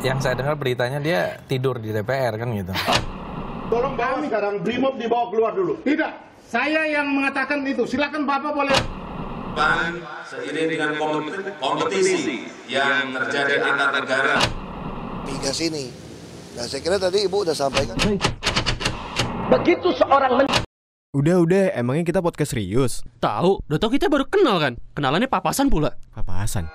yang saya dengar beritanya dia tidur di DPR kan gitu. Tolong bawa sekarang Brimob dibawa keluar dulu. Tidak, saya yang mengatakan itu. Silakan Bapak boleh. Pan seiring dengan kompet- kompetisi yang terjadi antar negara migas ini. Nah, saya kira tadi Ibu udah sampaikan. Udah udah, emangnya kita podcast serius? Tahu, udah tau kita baru kenal kan? Kenalannya papasan pula. Papasan.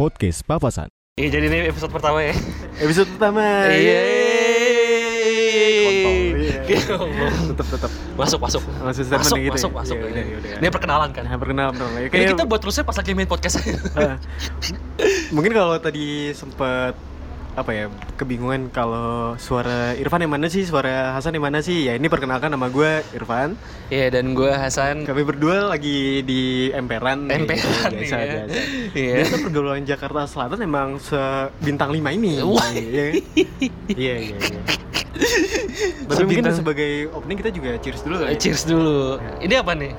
Podcast Papasan. Iya, jadi ini episode pertama ya. Episode pertama. Iya. Kontol, iya. tetap tetap masuk masuk Masuk masuk gitu ya? masuk masuk Iya, udah, udah. ini perkenalan kan Nah, perkenalan perkenalan. Ya, kita buat terusnya pas lagi main podcast. Mungkin kalau tadi sempet apa ya kebingungan kalau suara Irfan yang mana sih suara Hasan yang mana sih ya ini perkenalkan nama gue Irfan Iya dan gue Hasan kami berdua lagi di emperan Emperan, biasa iya. biasa Iya. biasa pergaulan Jakarta Selatan emang sebintang lima ini Wah. iya iya iya iya. tapi mungkin sebagai opening kita juga cheers dulu kali ya? Cheers dulu Ini apa nih?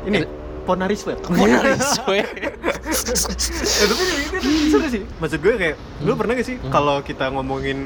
ini Ponaris Wet Ponaris we. Ya, tapi ini, ini seru sih. Maksud gue kayak, lu pernah gak sih kalau kita ngomongin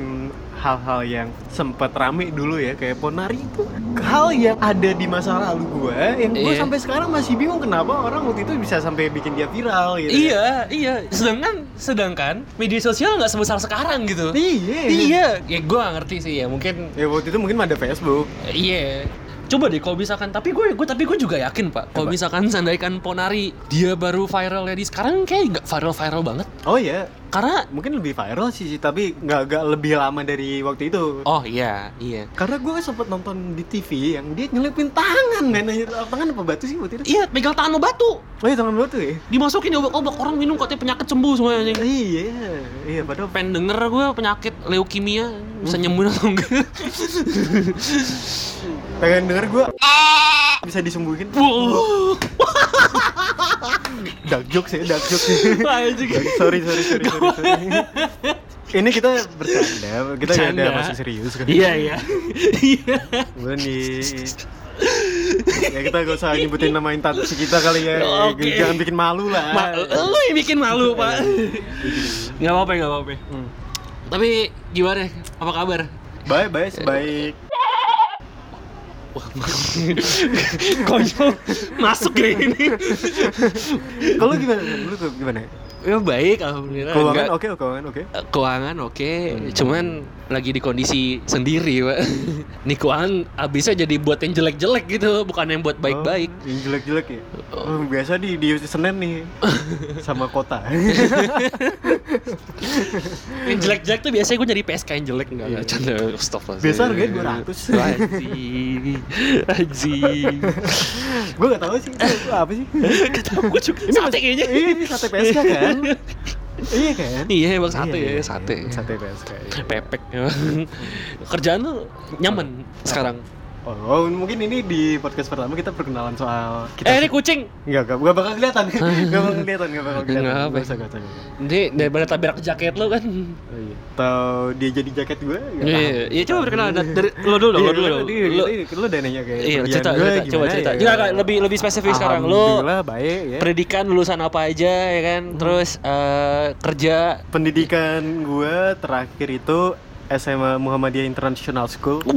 hal-hal yang sempat rame dulu ya kayak Ponari itu hal yang ada di masa lalu gue yang gue Iya. sampai sekarang masih bingung kenapa orang waktu itu bisa sampai bikin dia viral gitu. Iya, iya. Sedangkan sedangkan media sosial nggak sebesar sekarang gitu. Iya. Iya, ya gue gak ngerti sih ya. Mungkin Ya waktu itu mungkin ada Facebook. Iya. Coba deh kalau misalkan tapi gue gue tapi gue juga yakin pak. Kalau misalkan sandaikan Ponari dia baru viral di sekarang kayak nggak viral viral banget. Oh iya, karena mungkin lebih viral sih, sih, tapi nggak nggak lebih lama dari waktu itu. oh iya iya. Karena gue sempet nonton di TV yang dia nyelipin tangan men, tangan apa batu sih waktu itu? iya pegang tangan lo batu. Oh iya tangan batu ya? dimasukin diobak-obak orang minum katanya penyakit sembuh semuanya anjing. Iya, iya padahal pengen denger gue penyakit leukemia bisa nyembuhin atau enggak pengen denger gue bisa disembuhin. Dark jokes ya, dark jokes. sorry, sorry, sorry, sorry, sorry. Ini kita bercanda, kita nggak ada Bercanda. masih serius kan? iya iya iya Gue nih. ya kita gak usah nyebutin nama instansi kita kali ya. Oke. Jangan bikin malu lah. Ma lu yang bikin malu pak nggak apa-apa nggak apa-apa Hmm. tapi gimana apa kabar Baik, baik, konyol masuk kayak gini Kalau gimana? Lu tuh gimana? Ya baik alhamdulillah. Keuangan oke, keuangan oke. Eh, keuangan oke cuman lagi di kondisi sendiri pak. Nih keuangan abisnya jadi buat yang jelek-jelek gitu bukan yang buat baik-baik. Oh, yang jelek-jelek ya. Oh, biasa di di Senen nih sama kota. yang jelek-jelek tuh biasanya gue nyari PSK yang jelek enggak enggak canda stop lah Biasa harganya 200. anjing anjing. Gue gak tahu sih itu apa sih? Kata gue juga sate kayaknya. Iya ini sate PSK kan iya kan? Iya emang sate Iya, ya iya, sate. Sate PSK iya. pepek. Kerjaan tuh nyaman sekarang oh, oh, mungkin ini di podcast pertama kita perkenalan soal kita eh ini kucing Enggak, enggak, enggak bakal kelihatan Enggak bakal kelihatan, enggak bakal kelihatan Nggak apa. Usah, usah. Nanti daripada tabrak jaket lo kan Oh, iya. Atau dia jadi jaket gue Iya, tahu. iya coba perkenalan dari, dari lo dulu dong, Iya, lo dulu Lo- lu udah nanya kayak Iya, cerita, gue cerita, coba cerita. ya? Jangan lebih lebih spesifik sekarang. Lo Alhamdulillah baik ya pendidikan lulusan apa aja ya kan? Terus eh, kerja Pendidikan gue terakhir itu SMA Muhammadiyah International School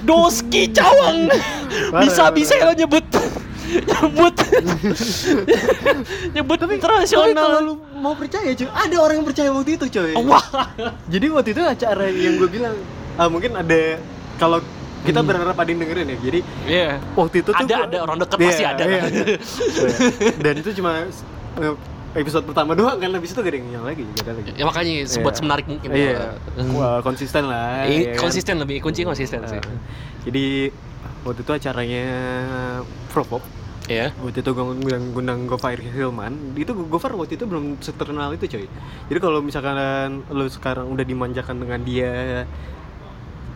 Doski Cawang. Bisa bisa lo nyebut nyebut nyebut Tapi kalau internasional. lu mau percaya cuy, ada orang yang percaya waktu itu cuy Wah. Jadi waktu itu acara yang gue bilang ah, Mungkin ada Kalau kita berharap ada yang dengerin ya Jadi Iya. waktu itu tuh Ada, gua- ada, orang deket Iya, pasti ada. iya, ada. Dan itu cuma eh, episode pertama doang kan Habis itu gak ada yang nyala lagi gak ada lagi Ya makanya buat Iya. semenarik mungkin. Iya Hmm. Wah, Konsisten lah Iya, ya kan? konsisten lebih kunci konsisten sih. Eh, Jadi waktu itu acaranya Propop Iya. waktu itu gue ngundang, ngundang Gofar Hilman itu Gofar waktu itu belum seternal itu coy jadi kalau misalkan lo sekarang udah dimanjakan dengan dia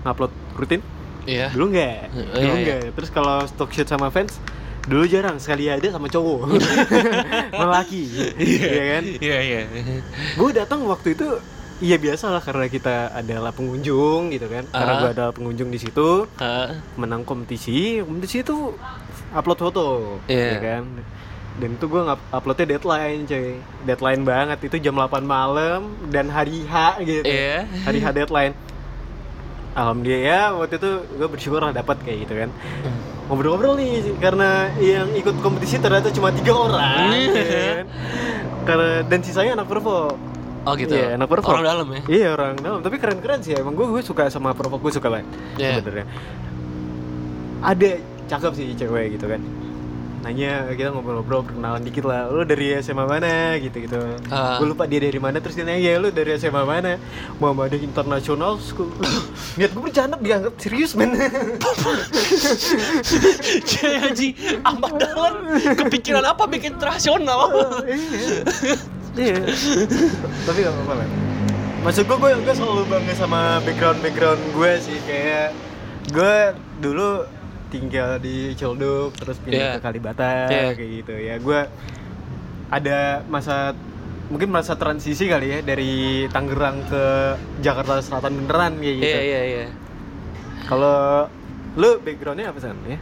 ngupload rutin Iya. dulu nggak Iya, dulu iya. nggak terus kalau stock shoot sama fans dulu jarang sekali ada sama cowok melaki iya kan Iya, iya. gue datang waktu itu Iya biasa lah karena kita adalah pengunjung gitu kan. Karena Ah. gue adalah pengunjung di situ, Ah, menang kompetisi. Kompetisi itu upload foto, Iya. ya kan. dan itu gue uploadnya deadline coy deadline banget itu jam 8 malam dan hari H gitu Iya. hari H deadline alhamdulillah ya waktu itu gue bersyukur lah dapat kayak gitu kan ngobrol-ngobrol nih karena yang ikut kompetisi ternyata cuma tiga orang kan? karena dan sisanya anak perform Oh gitu. Iya, anak perform. Orang dalam ya. Iya orang dalam, tapi keren-keren sih emang gue gue suka sama perform gue suka banget Iya. sebenarnya. Ada cakep sih cewek gitu kan. Nanya kita ngobrol-ngobrol perkenalan dikit lah. Lu dari SMA mana gitu gitu. Ah. Gue lupa dia dari mana terus dia nanya ya lu dari SMA mana? Muhammadiyah International School. Niat gue bercanda dianggap serius men. Haji Ahmad Dahlan kepikiran apa bikin internasional? iya. tapi gak apa-apa lah. Maksud gue, gue, gue selalu bangga sama background-background gue sih Kayak gue dulu tinggal di Ciledug terus pindah Iya. ke Kalibata Iya. kayak gitu ya gue ada masa mungkin masa transisi kali ya dari Tangerang ke Jakarta Selatan beneran kayak gitu Iya iya iya. kalau lu backgroundnya apa sih ya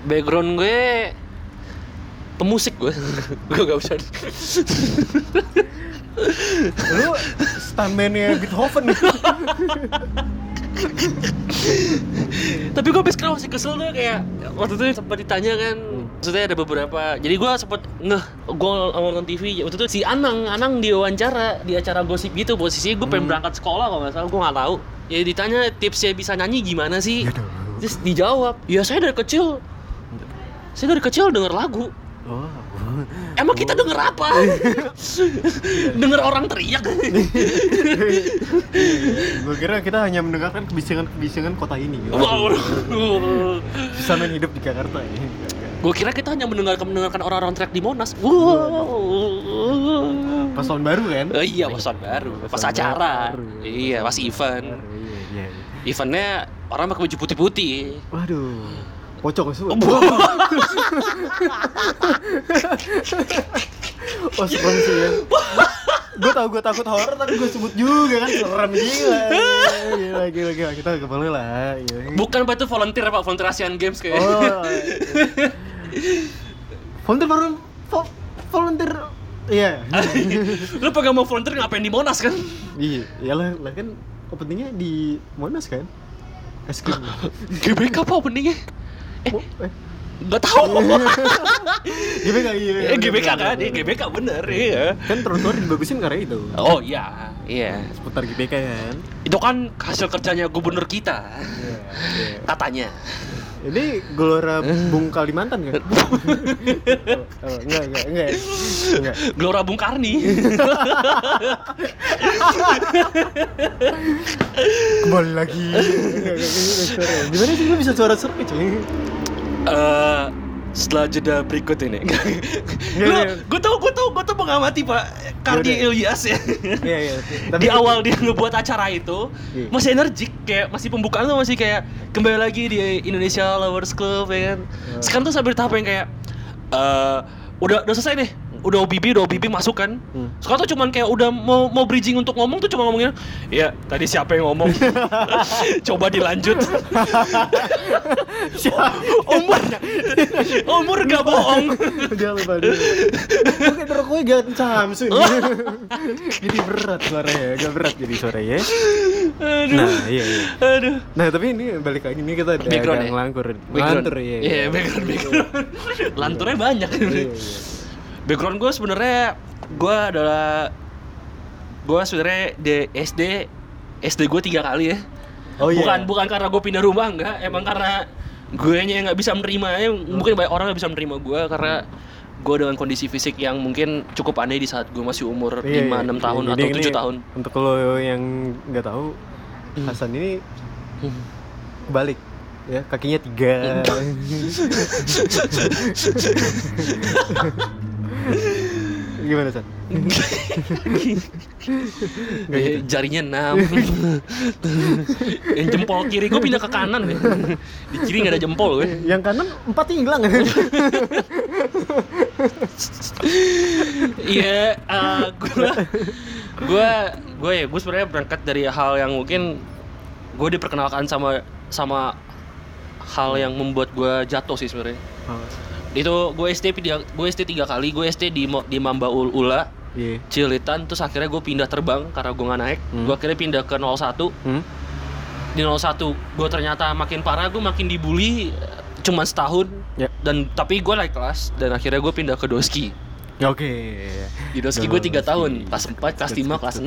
Background gue pemusik gue. gue gak usah. lu stuntman-nya Beethoven Tapi gue habis sekarang masih kesel tuh kayak waktu itu sempat ditanya kan maksudnya ada beberapa jadi gue sempet ngeh gue nonton TV waktu itu si Anang Anang diwawancara di acara gosip gitu posisinya gue pengen berangkat sekolah kalau nggak salah gue nggak tahu. Ya ditanya tipsnya bisa nyanyi gimana sih? Terus dijawab ya saya dari kecil saya dari kecil denger lagu. Oh emang kita denger apa denger orang teriak gue kira kita hanya mendengarkan kebisingan-kebisingan kota ini gitu. wow bisa main hidup di Jakarta ya gue kira kita hanya mendengarkan mendengarkan orang-orang teriak di Monas wow pas tahun baru kan Oh iya pas tahun baru, pas tahun acara. baru. Iya, pas event. iya iya Eventnya orang pakai baju putih-putih. waduh pocong semua oh serem sih ya gue tau gue takut horor tapi gue sebut juga kan? Serem gila. Gila gila gila. Kita gak boleh lah iya. Bukan pak itu volunteer pak, volunteer Asian Games kayak. oh volunteer baru vo- volunteer iya. Lu pengen mau volunteer ngapain di Monas kan? iya iyalah lah kan openingnya di Monas kan? Es krim. GBK apa openingnya? Eh, Oh, eh, nggak tahu. GBK iya Eh GBK kan? Iya GBK bener iya. kan trotoar dibagusin karena itu Oh iya, iya. seputar GBK kan Itu kan hasil kerjanya gubernur kita. Katanya. Ini Gelora Bung Kalimantan kan? oh, oh, enggak, enggak, enggak, enggak. Gelora Bung Karni. Kembali lagi. Gimana sih lu bisa suara seru cuy? Eh, setelah jeda berikut ini. Iya, iya. gue tau, gue tau, gue tau mengamati Pak Kardi. Ilyas ya. Iya, iya. di awal dia ngebuat acara itu Iya. masih energik kayak masih pembukaan tuh masih kayak kembali lagi di Indonesia Lovers Club ya kan. Iya. Sekarang tuh sampai tahap yang kayak eh udah udah selesai nih. Udah OBB, udah OBB masuk kan. Hmm. Sekarang tuh cuman kayak udah mau mau bridging untuk ngomong tuh cuma ngomongnya, "Ya, tadi siapa yang ngomong?" Coba dilanjut. umur umur gak bohong. Dia lupa dia. Oke, rokoknya gak Samsung. jadi berat suaranya, agak berat jadi suaranya. Aduh. Nah, iya, iya. Aduh. Nah, tapi ini balik lagi ini kita ada Background yang ya? Background. Ngelantur ya. Iya, background background. Lanturnya banyak. Iya, iya. Background gue sebenarnya gue adalah gue sebenarnya di SD SD gue tiga kali ya. Oh iya. Bukan bukan karena gue pindah rumah enggak, emang karena gue nya nggak bisa menerima ya. Mungkin banyak orang nggak bisa menerima gue karena gue dengan kondisi fisik yang mungkin cukup aneh di saat gue masih umur Iya, 5 iya. 6 tahun Jadi atau 7 tahun. Untuk lo yang nggak tahu, Hasan ini Hmm. balik ya kakinya tiga. Gimana San? Eh, jarinya 6 Yang jempol kiri gue pindah ke kanan. Di kiri gak ada jempol gue Yang kanan empat hilang. Iya, gue gue gue ya gue sebenarnya berangkat dari hal yang mungkin gue diperkenalkan sama sama hal yang membuat gue jatuh sih sebenarnya. Itu gue SD tiga gue SD tiga kali gue SD di di Mamba Ul- Ula Iya. Cilitan terus akhirnya gue pindah terbang karena gue nggak naik Hmm. gue akhirnya pindah ke 01 Hmm? di 01 gue ternyata makin parah gue makin dibully eh, cuman setahun Ya. dan tapi gue naik kelas dan akhirnya gue pindah ke Doski Oke. di Doski gue tiga tahun kelas 4 kelas 5 kelas 6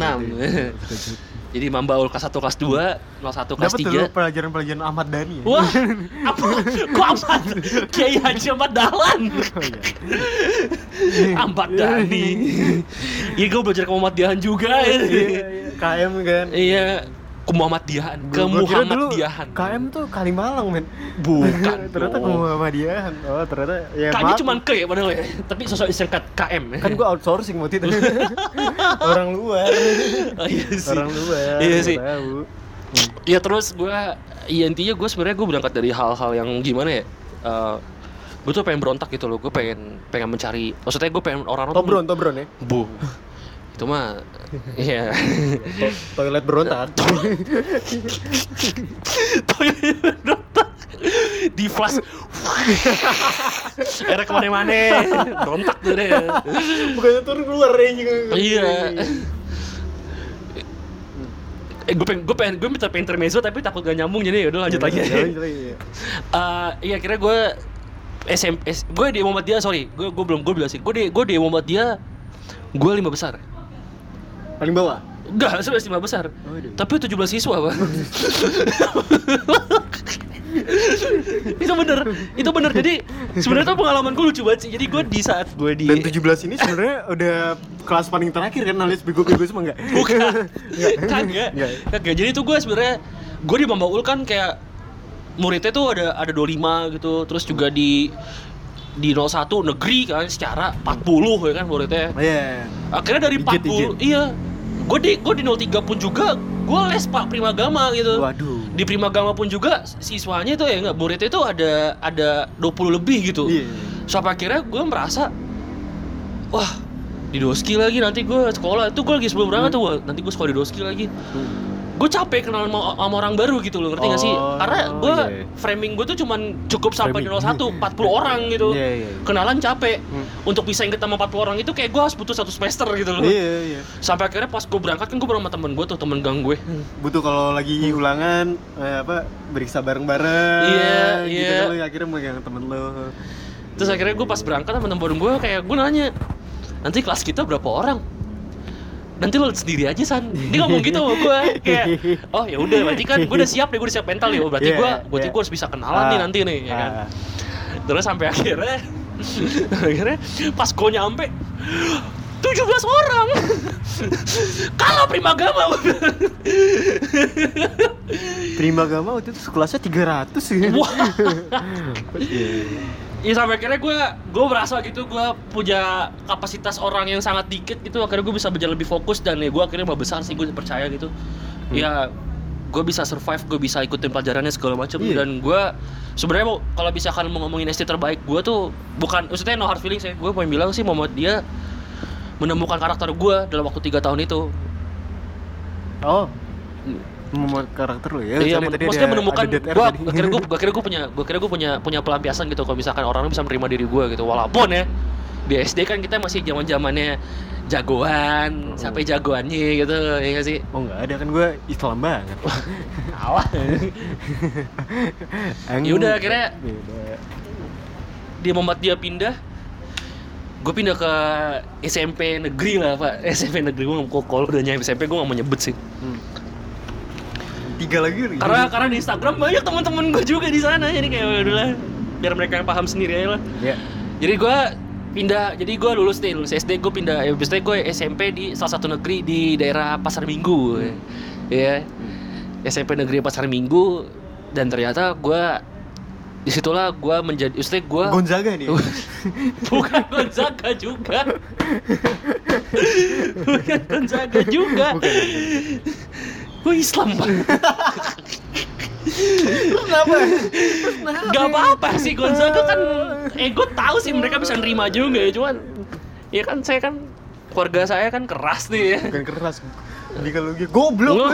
jadi Mamba kelas 1 kelas 2 01 kelas Dapat dulu 3 pelajaran-pelajaran Ahmad Dhani. ya? Wah, apa? Kok Ahmad? Kiai Haji Ahmad Dahlan. Oh, iya. Ahmad Dhani. Iya, gue belajar ke Muhammadiyahan juga. Iya, iya. KM kan. Iya, ke Muhammadiyahan, ke Muhammadiyahan. KM tuh Kalimalang, men. Bukan. ternyata ke dong. Muhammadiyahan. Oh, ternyata ya Kayaknya cuma ke ya padahal ya. Tapi sosok disingkat KM. kan gua outsourcing waktu itu. Orang luar. Oh, iya sih. Orang luar. Iya sih. Tahu. Ya terus gue, ya intinya gue sebenarnya gue berangkat dari hal-hal yang gimana ya? gue tuh pengen berontak gitu loh, gue pengen pengen mencari, maksudnya gue pengen orang-orang Tobron, Tobron ya. Bu. Itu mah iya. To- toilet berontak. Toilet berontak. Di flash. Era ke mana-mana. Berontak tuh deh. Bukannya turun keluar ya juga. Iya. Eh, gue pengen, gue pengen, gue minta pengen intermezzo tapi takut gak nyambung jadi udah lanjut lagi. Lanjut lagi, iya. Eh, iya kira gue SMP, gue di Muhammadiyah sorry, gue gue belum gue bilang sih, gue di gue di Muhammadiyah gue lima besar. Paling bawah. Enggak, sebelas lima besar. Oh, iya. Tapi 17 siswa, Pak. itu bener, itu bener. Jadi sebenarnya tuh pengalaman gue lucu banget sih. Jadi gue di saat gue di Dan 17 ini sebenarnya udah kelas paling terakhir kan alias bego-bego semua enggak? bukan, kagak, Nggak. kagak. Jadi tuh gue sebenarnya gue di Bamba Ul kan kayak muridnya tuh ada ada 25 gitu, terus juga di di 01 negeri kan secara 40 ya kan muridnya. Iya. Akhirnya dari Dikit, 40 iya. Gue di gue di 03 pun juga gue les Pak Primagama gitu. Waduh. Di Primagama pun juga siswanya itu ya enggak muridnya itu ada ada 20 lebih gitu. Iya. Sampai akhirnya gue merasa wah di Doski lagi nanti gue sekolah itu gue lagi sebelum berangkat tuh wah, nanti gue sekolah di Doski lagi gue capek kenal sama, sama orang baru gitu loh ngerti gak sih Oh, karena gue iya. framing gue tuh cuman cukup sampai di Framing. 01 40 orang gitu Iya, iya. kenalan capek Hmm. untuk bisa inget sama 40 orang itu kayak gue harus butuh satu semester gitu loh Iya, iya. sampai akhirnya pas gue berangkat kan gue bareng sama temen gue tuh temen gang gue Butuh kalau lagi ulangan eh, apa beriksa bareng-bareng. Iya, gitu iya. kan lo akhirnya megang temen lo. terus akhirnya gue pas berangkat sama temen gue kayak gue nanya nanti kelas kita berapa orang nanti lo sendiri aja san dia ngomong gitu sama gue kayak oh ya udah berarti kan gue udah siap nih gue udah siap mental ya Oh, berarti Iya, gue berarti iya. gue harus bisa kenalan nih Ah, nanti nih ya kan ah. terus sampai akhirnya akhirnya pas gue nyampe 17 orang kalah primagama Terima gama waktu itu sekelasnya 300 sih. Wah. Iya sampai akhirnya gue gue merasa gitu gue punya kapasitas orang yang sangat dikit gitu. Akhirnya gue bisa berjalan lebih fokus dan ya gue akhirnya mau besar sih gue percaya gitu. Ya gue bisa survive gue bisa ikutin pelajarannya segala macam. Iya. dan gue sebenarnya mau kalau misalkan mau ngomongin SD terbaik gue tuh bukan maksudnya no hard feelings ya gue pengen bilang sih Muhammad dia menemukan karakter gue dalam waktu tiga tahun itu. Oh. Membuat karakter lo ya. iya, men- tadi maksudnya ada- menemukan ada air gua tadi. gua kira gua gua kira gua punya gua kira gua punya punya pelampiasan gitu kalau misalkan orang bisa menerima diri gua gitu walaupun ya di SD kan kita masih zaman zamannya jagoan sampai jagoannya gitu ya nggak sih Oh enggak ada kan gue Islam banget. alah Ya udah, akhirnya- Beda. dia membuat dia pindah gue pindah ke SMP negeri lah pak SMP negeri gue nggak kalau udah nyampe SMP gue nggak mau nyebut sih Tiga lagi karena karena di Instagram banyak teman-teman gue juga di sana jadi kayak "Ya udahlah biar mereka yang paham sendiri aja lah. Ya. Jadi gue pindah, jadi gue lulus nih, lulus SD gue pindah, ya biasanya gue SMP di salah satu negeri di daerah Pasar Minggu, ya SMP negeri Pasar Minggu dan ternyata gue di situlah gue menjadi, maksudnya gue Gonzaga nih. bukan Gonzaga juga, bukan Gonzaga juga, gue Islam pak. Kenapa? Gak apa-apa sih Gonzaga kan Eh gue tahu sih mereka bisa nerima juga ya Cuman Ya kan saya kan Keluarga saya kan keras nih ya Bukan keras. Jadi kalau gitu goblok.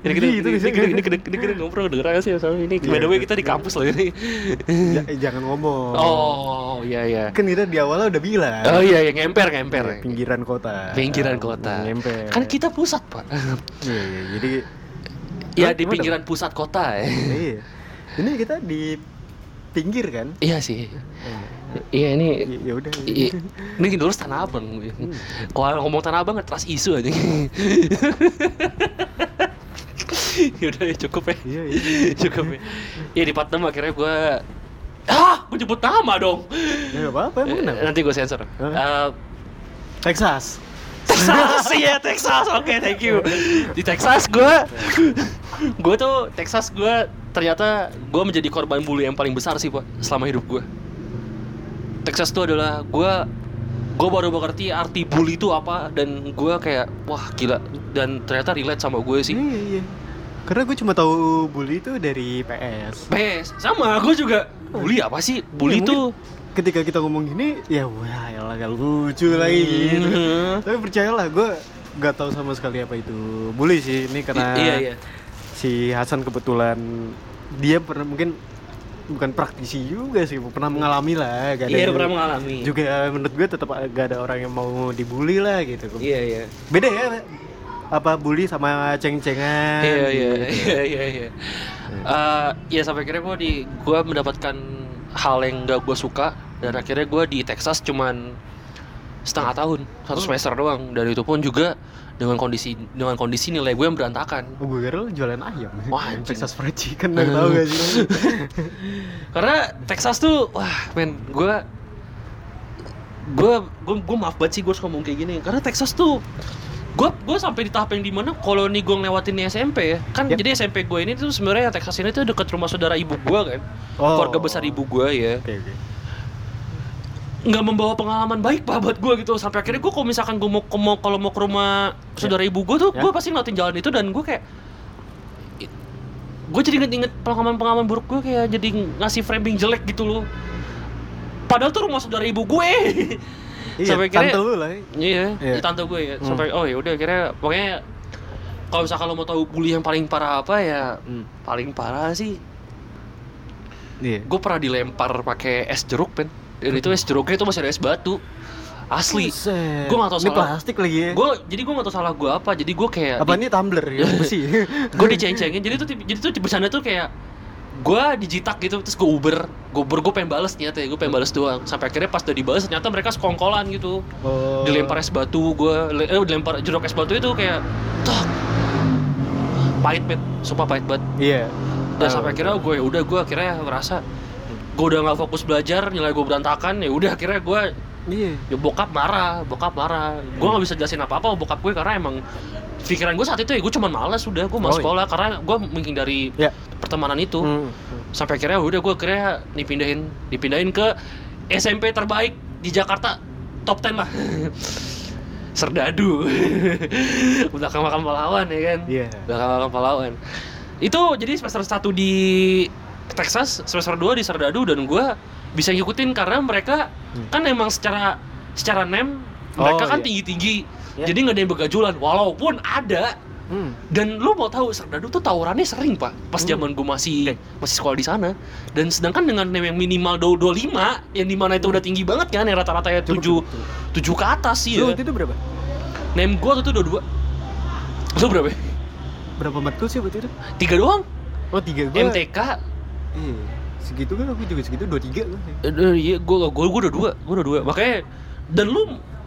ini kita Gitu ini ini kita ini kita ngobrol kedengeran sih soalnya ini by the way kita di kampus loh ini eh, jangan ngomong. oh iya iya Kan kita di awalnya udah bilang. oh iya yang ngemper ngemper Pinggiran kota. pinggiran kota Ngemper. kan kita pusat pak Iya, iya. Jadi ya di pinggiran pusat kota ya iya. Ini kita di pinggir kan? iya sih iya ini Ya- Ya udah. i- ini dulu tanah abang kalau ngomong tanah abang nggak trust isu aja Yaudah ya cukup ya Iya, iya. Cukup ya Ya di part 6 akhirnya gue Ah, gue nyebut nama dong Ya apa-apa, emang kenapa? Nanti gue sensor? Eh, Texas. Texas, iya Texas, oke thank you. Di Texas gue Gue tuh, Texas gue Ternyata gue menjadi korban bully yang paling besar sih pak Selama hidup gue Texas tuh adalah gue Gue baru mengerti arti bully itu apa Dan gue kayak, wah gila. Dan ternyata relate sama gue sih. Iya, iya. Karena gue cuma tahu bully itu dari PS. Pes, sama gue juga. Bully apa sih? Bully Ya, tuh mungkin Ketika kita ngomong gini, ya wah, elah gak lucu lagi gitu. Tapi percayalah, gue gak tahu sama sekali apa itu bully sih. Ini karena Iya iya si Hasan kebetulan dia pernah mungkin bukan praktisi juga sih, pernah mengalami lah. Gak ada Iya pernah mengalami Juga menurut gue tetap gak ada orang yang mau dibully lah gitu. Iya iya Beda ya, apa bully sama ceng-cengan. Iya iya gitu. iya iya iya. Eh, ya sampai akhirnya gue di gue mendapatkan hal yang gak gue suka dan akhirnya gue di Texas cuman setengah tahun satu semester doang dan itu pun juga dengan kondisi dengan kondisi nilai gue yang berantakan Oh, gue kira lu jualan ayam. Wah, anjing. Texas fried chicken, lu tau gak sih? karena Texas tuh wah men gue gue gue gue maaf banget sih gue harus ngomong kayak gini karena Texas tuh gue gue sampai di tahap yang di mana kalau nih gue ngelewatin SMP ya kan Yap. jadi SMP gue ini tuh sebenarnya Texas ini tuh deket rumah saudara ibu gue kan Oh. keluarga besar ibu gue ya Oke, oke. Nggak membawa pengalaman baik pak buat gue gitu sampai akhirnya gue kalau misalkan gue mau mau kalau mau ke rumah saudara ibu gue tuh Ya. gue pasti ngeliatin jalan itu dan gue kayak gue jadi inget-inget pengalaman-pengalaman buruk gue kayak jadi ngasih framing jelek gitu loh padahal tuh rumah saudara ibu gue Iya, Sampai akhirnya- tante lu lah. iya Iya. di tante gue ya Hmm. sampai oh ya udah akhirnya pokoknya kalau misalkan lo mau tahu bully yang paling parah apa ya Hmm. paling parah sih Iya. gue pernah dilempar pakai es jeruk pen itu es jeruknya itu masih ada es batu asli Buset. Gua nggak tahu Ini salah. plastik lagi ya. gue jadi gue gak tau salah gue apa jadi gue kayak Apa ini tumbler ya besi? gue diceng-cengin jadi tuh jadi tuh di bercanda tuh kayak gue dijitak gitu terus gue uber gue uber gue pengen bales ternyata ya gue pengen bales doang sampai akhirnya pas udah dibales ternyata mereka sekongkolan gitu Oh. dilempar es batu gue eh, dilempar jeruk es batu itu kayak tak pahit bet sumpah pahit banget Iya. dan Tahu. sampai akhirnya gue udah gue akhirnya ngerasa gue udah nggak fokus belajar nilai gue berantakan ya udah akhirnya gue Iya. ya bokap marah bokap marah gue nggak bisa jelasin apa apa bokap gue karena emang pikiran gue saat itu ya gue cuma males udah gue mau Oh, iya. sekolah karena gue menghindari Ya. pertemanan itu Hmm. sampai akhirnya udah gue akhirnya dipindahin dipindahin ke SMP terbaik di Jakarta top 10 lah Serdadu belakang makam pahlawan ya kan Iya. belakang makam pahlawan itu jadi semester 1 di Texas semester 2 di Serdadu dan gue bisa ngikutin karena mereka kan emang secara secara nem mereka Oh, kan iya. tinggi tinggi Iya. jadi nggak ada yang begajulan walaupun ada Hmm. dan lu mau tahu Serdadu tuh tawurannya sering pak pas Hmm. zaman gue masih masih sekolah di sana dan sedangkan dengan nem yang minimal 25 yang di mana itu udah tinggi banget kan yang rata-rata ya Coba, 7 coba, coba. 7 ke atas sih ya waktu itu berapa? nem gue tuh 22 lu berapa Berapa matkul sih waktu itu? tiga doang Oh, tiga gua. MTK Iya. Segitu kan aku juga segitu dua tiga. Eh, eh, iya gue gue gue udah dua gue udah dua makanya dan lu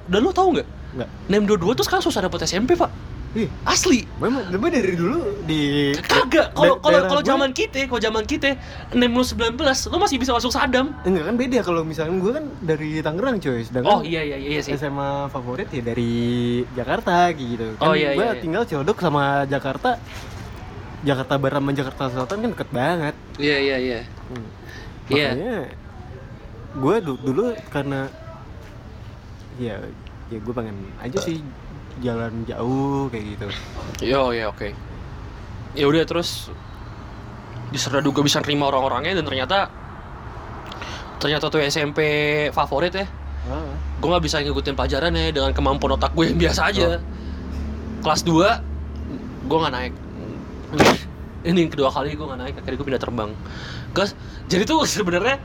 dan lu tahu nggak Enggak. nem 22 tuh sekarang susah dapet SMP pak Ih, asli memang memang dari dulu di kagak kalau kalau kalau zaman kita kalau zaman kita nem lu 19 lu masih bisa masuk sadam Enggak kan beda kalau misalnya gue kan dari Tangerang coy, sedangkan oh iya iya iya sih SMA favorit ya dari Jakarta gitu. Kan Oh, iya, gua iya, iya. tinggal Ciledug sama Jakarta. Jakarta Barat sama Jakarta Selatan kan deket banget. iya iya iya Hmm. Iya. Gue dulu karena ya ya gue pengen aja sih jalan jauh kayak gitu. Yo ya oke. Ya udah terus di Serdadu gue bisa terima orang-orangnya dan ternyata ternyata tuh SMP favorit ya. Ah. gue nggak bisa ngikutin pelajaran ya dengan kemampuan otak gue yang biasa aja kelas 2 gue nggak naik ini kedua kali gue nggak naik akhirnya gue pindah terbang. Guys jadi tuh sebenarnya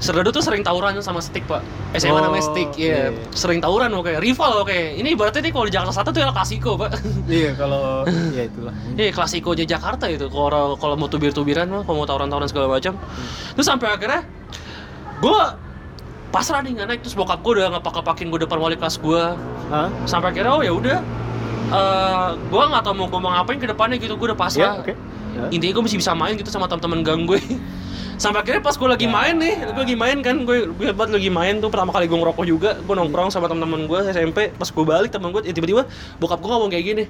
Serdadu tuh sering tawuran sama stick pak. SMA Oh, namanya stick ya iya. sering tawuran oke. Rival oke. Ini ibaratnya nih kalau di Jakarta Selatan tuh ya klasiko pak. Iya kalau ya itulah. Iya klasikonya Jakarta itu. Kalau kalau mau tubir-tubiran mah kalau mau tawuran-tawuran segala macam. Terus sampai akhirnya gue pasrah nih nggak naik. Terus bokap gue udah ngepak-ngepakin gue depan wali kelas gue Hah? sampai akhirnya oh ya udah eh gue nggak tahu mau gue mau ngapain ke depannya gitu gue udah ya pasrah oke. Ya. intinya gue masih bisa main gitu sama teman-teman gang gue sampai akhirnya pas gue lagi main nih gue lagi main kan gue gue buat lagi main tuh. Pertama kali gue ngerokok juga gue nongkrong sama teman-teman gue SMP pas gue balik teman gue ya tiba-tiba bokap gue ngomong kayak gini.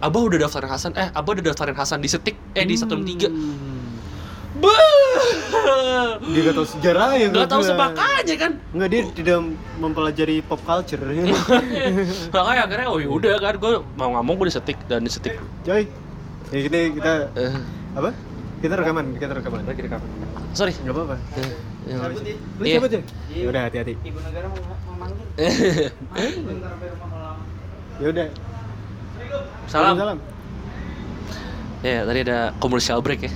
Abah udah daftarin Hasan, eh Abah udah daftarin Hasan di setik, eh di satu tiga. Bah, dia gak tahu sejarah ya nggak tahu sebakanya kan. Enggak dia tidak mempelajari pop culture. Makanya akhirnya oh yaudah kan gue mau mau gue di setik dan di setik. coy ya kita kita Eh, apa? Kita rekaman kita rekaman. Lagi rekam. Sorry. nggak apa-apa. Eh, ya, bisa. lu Iya. ya ya udah hati-hati. Ya udah Salam. salam Ya tadi ada commercial break ya.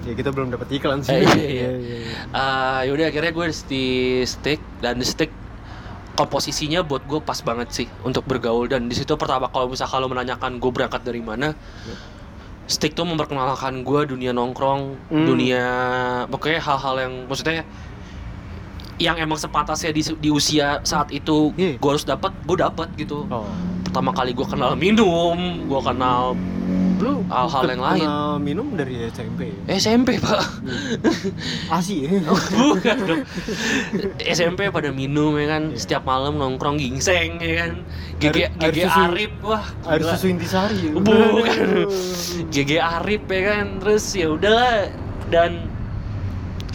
ya kita belum dapat iklan sih Eh, iya, iya. Ah, yaudah akhirnya gue di stick dan di stick komposisinya buat gue pas banget sih untuk bergaul dan di situ pertama kalau bisa kalau menanyakan gue berangkat dari mana stick tuh memperkenalkan gue dunia nongkrong Hmm. dunia pokoknya hal-hal yang maksudnya yang emang sepantasnya di, di usia saat itu Iya. gue harus dapat gue dapat gitu oh pertama kali gue kenal minum gue kenal lu Hal-hal yang lain. kenal minum dari SMP ya? SMP pak asi ya Bukan dong. SMP pada minum ya kan, setiap malam nongkrong gingseng ya kan. GG GG Arif wah. air susu intisari Bukan. GG Arif ya kan. Terus ya udahlah dan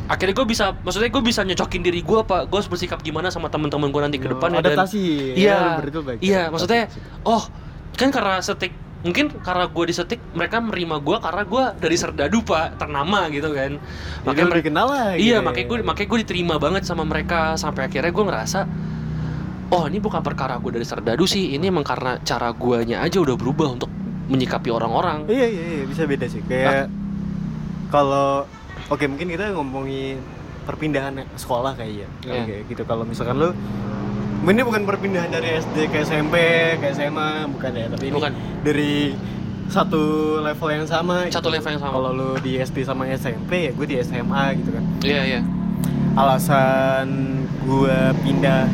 akhirnya gue bisa maksudnya gue bisa nyocokin diri gue apa gue harus bersikap gimana sama teman-teman gue nanti ke Oh, depannya dan? adaptasi. Iya baik iya maksudnya oh kan karena setik mungkin karena gue di setik mereka menerima gue karena gue dari serdadu pak ternama gitu kan? Makanya mereka kenal lah Iya, gitu ya. makanya gue makanya gue diterima banget sama mereka. Sampai akhirnya gue ngerasa oh ini bukan perkara gue dari serdadu sih, ini emang karena cara guanya aja udah berubah untuk menyikapi orang-orang. Iya iya iya bisa beda sih. Kayak kalau oke mungkin kita ngomongin perpindahan sekolah kayak ya. Iya. Kayak gitu kalau misalkan lu ini bukan perpindahan dari SD ke SMP ke SMA bukan ya, tapi ini Bukan. dari satu level yang sama. Satu gitu. level yang sama. Kalau lu di SD sama SMP ya gue di SMA gitu kan. Iya iya. Alasan gue pindah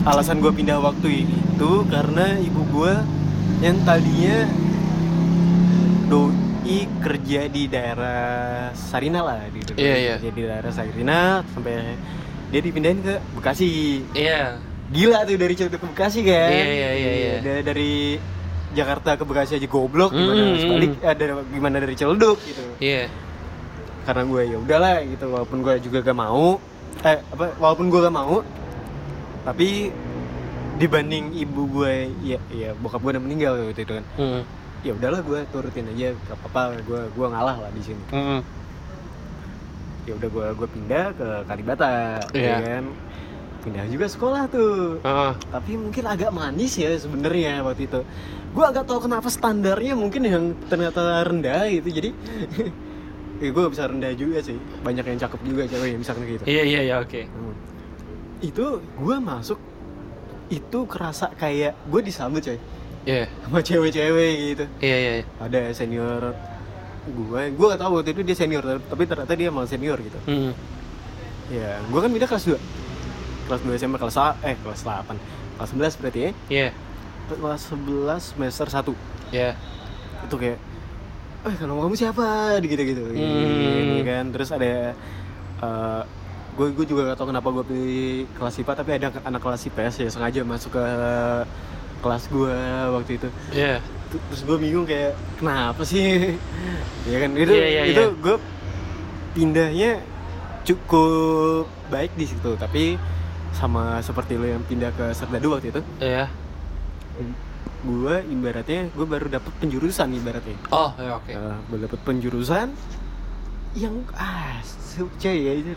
alasan gue pindah waktu itu karena ibu gue yang tadinya doi kerja di daerah Sarina lah gitu Iya, iya. kerja di daerah Sarina sampai dia dipindahin ke Bekasi Iya. gila tuh dari Ciledug ke Bekasi kan Iya, iya, iya, iya. Da- dari Jakarta ke Bekasi aja goblok gimana Mm, sebalik mm. ada gimana dari Ciledug gitu Iya. karena gue ya udahlah gitu walaupun gue juga gak mau eh apa walaupun gue gak mau tapi dibanding ibu gue ya ya bokap gue udah meninggal waktu itu kan Hmm. Ya udahlah gue turutin aja gak apa-apa gue gue ngalah lah di sini Hmm. ya udah gue gue pindah ke Kalibata Iya. ya kan pindah juga sekolah tuh Ah, tapi mungkin agak manis ya sebenarnya waktu itu gue agak tahu kenapa standarnya mungkin yang ternyata rendah gitu jadi ya gue bisa rendah juga sih banyak yang cakep juga cewek misalkan gitu Iya iya iya oke. Hmm. itu gue masuk itu kerasa kayak gue disambut coy Iya. sama cewek-cewek gitu Iya iya. iya. ada senior gue gue gak tahu waktu itu dia senior tapi ternyata dia malah senior gitu Hmm. ya gue kan pindah kelas 2 kelas 2 SMA kelas A, eh kelas 8 kelas 11 berarti ya Iya. kelas 11 semester 1 Iya. itu kayak eh kalau kamu siapa gitu gitu Hmm. kan terus ada gue gue juga gak tau kenapa gue pilih kelas IPA tapi ada anak kelas IPS ya sengaja masuk ke kelas gue waktu itu Iya. T- terus gue bingung kayak kenapa sih ya kan itu Iya, iya, itu iya. gue pindahnya cukup baik di situ tapi sama seperti lo yang pindah ke Serdadu waktu itu Iya. gue ibaratnya gue baru dapet penjurusan ibaratnya Oh, ya oke. Nah, gue dapet penjurusan yang ah su- coy ya itu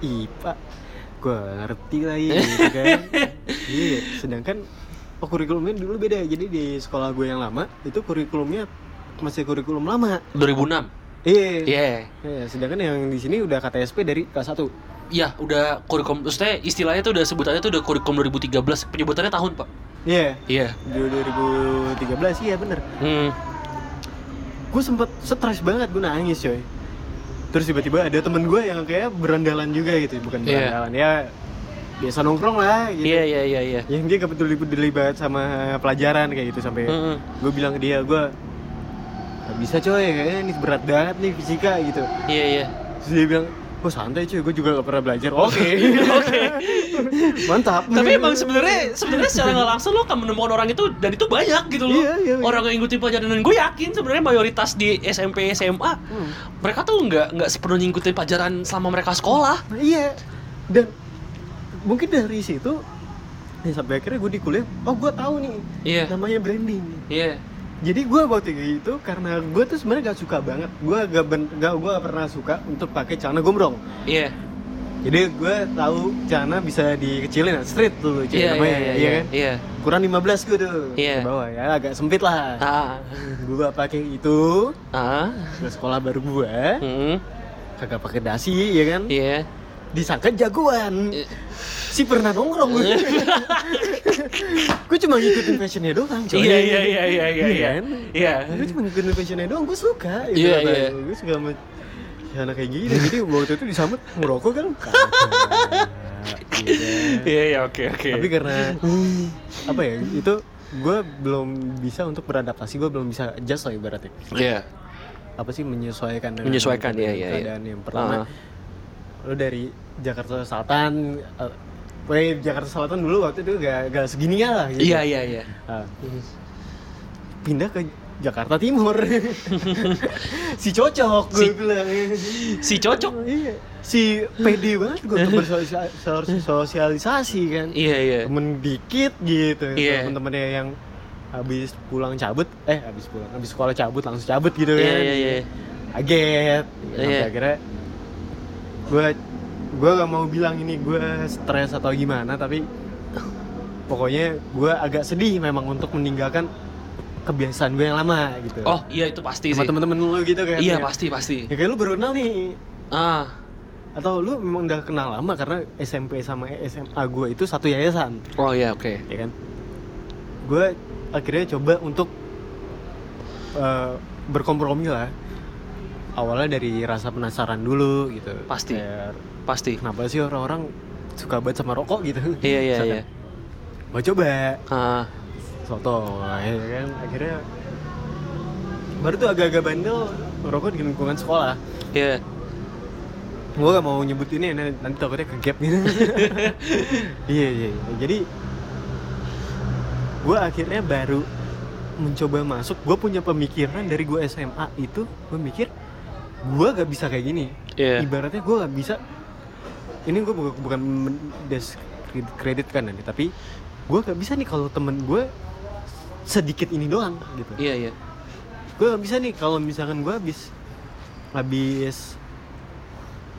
IPA gue ngerti lagi gitu kan iya sedangkan oh, kurikulumnya dulu beda. Jadi di sekolah gue yang lama itu kurikulumnya masih kurikulum lama. 2006 iya. Iya. Iya, sedangkan yang di sini udah KTSP dari kelas 1 Iya, udah kurikulum, maksudnya istilahnya tuh udah sebutannya tuh udah kurikulum 2013, penyebutannya tahun, Pak. iya. Iya. di 2013 iya bener. Hmm. gue sempet stres banget gue nangis coy. Terus tiba-tiba ada temen gue yang kayak berandalan juga gitu bukan Iya. berandalan ya biasa nongkrong lah gitu Iya, iya, iya, iya. yang dia gak peduli peduli banget sama pelajaran kayak gitu sampai Mm-mm. gue bilang ke dia gue gak bisa coy kayaknya ini berat banget nih fisika gitu Iya, iya. terus dia bilang oh santai cuy gue juga gak pernah belajar oke Oke. mantap Tapi emang sebenarnya sebenarnya secara nggak langsung lo akan menemukan orang itu dan itu banyak gitu loh. Iya, iya, iya. Orang yang ngikutin pelajaran dan gue yakin sebenarnya mayoritas di SMP SMA Hmm. mereka tuh nggak nggak sepenuhnya ngikutin pelajaran selama mereka sekolah. Iya dan mungkin dari situ ya sampai akhirnya gue di kuliah oh gue tahu nih Iya. namanya branding Iya. jadi gue waktu itu karena gue tuh sebenarnya gak suka banget gue gak, ben, gak gue gak pernah suka untuk pakai celana gombrong Iya. jadi gue tahu celana bisa dikecilin street dulu cuy, Iya, namanya iya, iya, iya kan Iya. kurang 15 gue tuh Iya. ke bawah ya agak sempit lah Ah. gue pakai itu Ah. ke sekolah baru gue Hmm. kagak pakai dasi ya kan Iya. Disangka jagoan si pernah nongkrong gue gue cuma ngikutin fashionnya doang coy Iya, iya, iya, iya, iya, iya. kan? Iya. gue cuma ngikutin fashionnya doang gue suka gitu Iya, iya. gue suka sama celana kayak gini jadi waktu itu disambut ngerokok kan. Iya. Iya, iya, oke, oke. tapi karena apa ya itu gue belum bisa untuk beradaptasi gue belum bisa adjust lah ibaratnya Iya. apa sih menyesuaikan dengan Menyesuaikan, iya, iya, iya. keadaan yang pertama Ah. Lo dari Jakarta Selatan Weh, Jakarta Selatan dulu waktu itu gak, gak segininya lah gitu. Iya, iya, iya. Ah. pindah ke Jakarta Timur si cocok gue Si- bilang Si cocok. iya si pede banget gue untuk bersosialisasi kan Iya, iya. temen dikit gitu Iya. temen-temennya yang habis pulang cabut eh habis pulang habis sekolah cabut langsung cabut gitu Iya, kan iya, iya. kaget sampai Iya. akhirnya gue gue gak mau bilang ini gue stres atau gimana tapi pokoknya gue agak sedih memang untuk meninggalkan kebiasaan gue yang lama gitu Oh, iya itu pasti sama sih. temen-temen lu gitu kan Iya, ya. pasti, pasti. ya kayak lu baru kenal nih Ah. atau lu memang udah kenal lama karena SMP sama SMA gue itu satu yayasan Oh, iya, oke. ya kan gue akhirnya coba untuk eh, berkompromi lah awalnya dari rasa penasaran dulu gitu Pasti. Kayak, Pasti. kenapa sih orang-orang suka banget sama rokok gitu Iya, iya, Misalkan, iya. gue coba Ah. soto ya kan akhirnya baru tuh agak-agak bandel ngerokok di lingkungan sekolah Iya. gue gak mau nyebut ini nanti, nanti takutnya ke gap gitu iya iya iya. jadi gue akhirnya baru mencoba masuk gue punya pemikiran dari gue SMA itu gue mikir gue gak bisa kayak gini Iya. ibaratnya gue gak bisa ini gue bukan, bukan kreditkan nanti tapi gue gak bisa nih kalau temen gue sedikit ini doang gitu Iya, iya. gue gak bisa nih kalau misalkan gue habis habis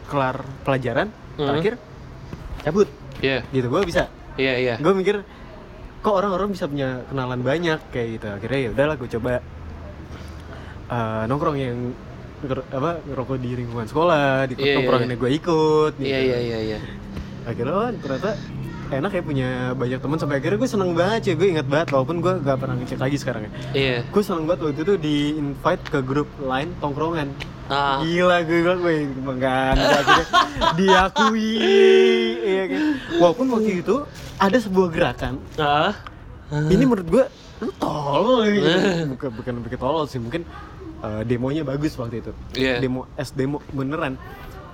kelar pelajaran Mhm. terakhir cabut Iya. gitu gue bisa Iya, iya. gue mikir kok orang-orang bisa punya kenalan banyak kayak gitu akhirnya ya udahlah gue coba eh, nongkrong yang nger- apa ngerokok di lingkungan sekolah di Iya, iya, nongkrongannya gue ikut gitu. Iya, iya, iya, iya. akhirnya oh, ternyata enak ya punya banyak teman sampai akhirnya gue seneng banget ya gue inget banget walaupun gue gak pernah ngecek lagi sekarang ya Iya. gue seneng banget waktu itu di invite ke grup lain tongkrongan Ah. gila gue bilang gue banggaan akhirnya diakui iya kan walaupun waktu itu ada sebuah gerakan Ah. ini menurut gue lu tolol gitu. bukan bukan bikin tolol sih mungkin eh, demonya bagus waktu itu Iya. demo es demo beneran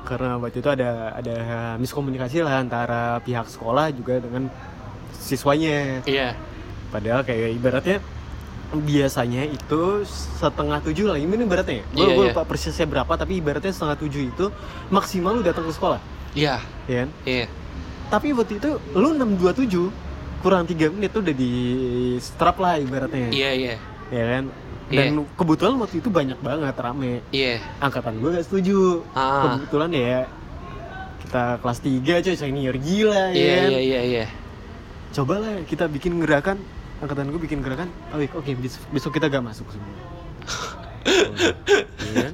karena waktu itu ada ada miskomunikasi lah antara pihak sekolah juga dengan siswanya Iya. padahal kayak ibaratnya biasanya itu setengah tujuh lah ini ibaratnya gue Iya, iya. lupa persisnya berapa tapi ibaratnya setengah tujuh itu maksimal lu datang ke sekolah Iya. ya kan Iya. tapi waktu itu lu 627 kurang 3 menit tuh udah di strap lah ibaratnya Iya, iya. ya kan Iya. dan kebetulan waktu itu banyak banget rame Iya. angkatan gue gak setuju Ah. kebetulan ya kita kelas 3 coy senior gila ya Iya kan? iya iya iya. coba lah kita bikin gerakan angkatan gue bikin gerakan oh iya, oke besok, besok kita gak masuk semua Iya kan?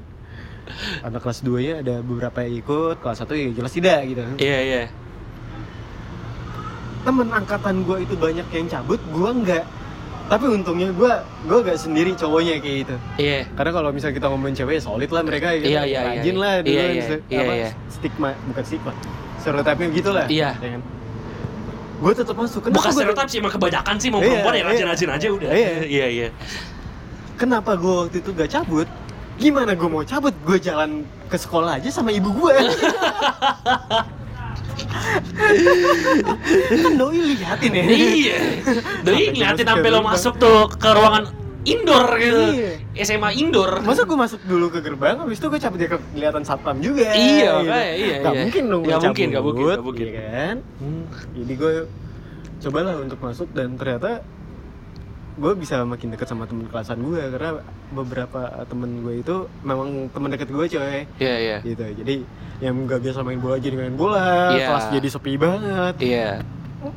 anak kelas 2 ya ada beberapa yang ikut kelas 1 ya jelas tidak gitu Iya iya. temen angkatan gue itu banyak yang cabut gue enggak tapi untungnya gue gue gak sendiri cowoknya kayak gitu Iya. karena kalau misalnya kita ngomongin cewek ya solid lah mereka gitu. Iya, iya, iya, rajin iya. lah dulu Iya, kan, iya, apa, iya. stigma bukan stigma stereotipnya gitu lah Iya. ya kan gue tetap masuk kenapa Bukan stereotip sih, emang kebanyakan sih mau Iya, perempuan ya iya. rajin-rajin aja udah. Iya. iya iya. kenapa gue waktu itu gak cabut gimana gue mau cabut gue jalan ke sekolah aja sama ibu gue kan doi liatin ya Iya. Doi ngeliatin sampai lo masuk tuh ke ruangan indoor gitu. Iya. SMA indoor. masa gue masuk dulu ke gerbang habis itu gue cabut ya ke- kelihatan satpam juga Iya, gitu. makanya, iya, Gak iya. mungkin dong gua mungkin, nggak mungkin, nggak mungkin. iya kan jadi gue cobalah untuk masuk dan ternyata gue bisa makin dekat sama temen kelasan gue karena beberapa temen gue itu memang temen deket gue coy Iya iya. gitu jadi yang nggak biasa main bola jadi main bola Iya. kelas jadi sepi banget Iya.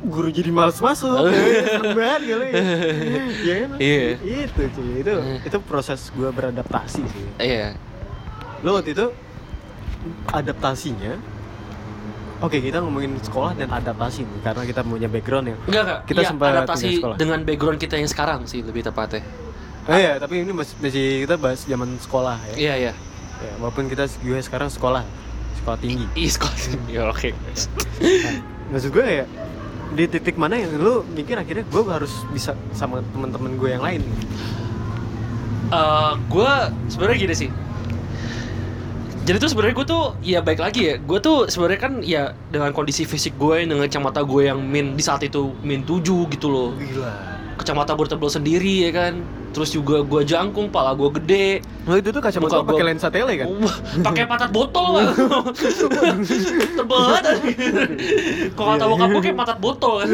guru jadi males masuk seneng banget kali ya kan Iya. itu cuy itu itu proses gue beradaptasi sih Iya. lo waktu itu adaptasinya oke kita ngomongin sekolah dan adaptasi nih karena kita punya background ya Enggak enggak. Kita Iya, sempat adaptasi sekolah. dengan background kita yang sekarang sih lebih tepatnya. oh iya tapi ini masih, masih kita bahas zaman sekolah ya, Iya iya. ya walaupun kita juga sekarang sekolah sekolah tinggi Ih, sekolah. Ya oke. maksud gue ya di titik mana yang lu mikir akhirnya gue harus bisa sama teman-teman gue yang lain Eh, gue sebenarnya gini sih. Jadi tuh sebenarnya gue tuh ya baik lagi ya. Gue tuh sebenarnya kan ya dengan kondisi fisik gue dengan kacamata gue yang min di saat itu min 7 gitu loh. gila Kacamata gue tebel sendiri ya kan. Terus juga gue jangkung, pala gue gede. lo itu tuh kacamata lo pakai gua- lensa tele kan pakai patat botol kan. Tebel banget. Kalau kata bokap gue kayak patat botol kan.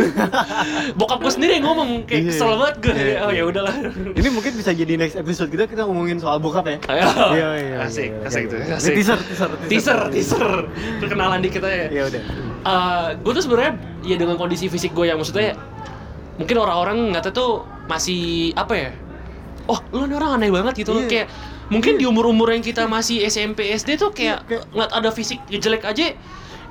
Bokap gue sendiri yang ngomong kayak Iya. kesel banget gue. Iya. Oh ya udahlah. ini mungkin bisa jadi next episode kita kita ngomongin soal bokap ya Ayo. Iya, iya, Asik, iya, asik iya. Ini Asik. teaser, teaser, teaser, teaser. Perkenalan dikit aja. ya udah gue tuh sebenarnya ya dengan kondisi fisik gue yang maksudnya mungkin orang-orang ngata tuh masih apa ya? Oh, lu nih orang aneh banget gitu loh Iya. kayak mungkin di umur-umur yang kita masih SMP SD tuh kayak Iya, kayak- ngeliat ada fisik jelek aja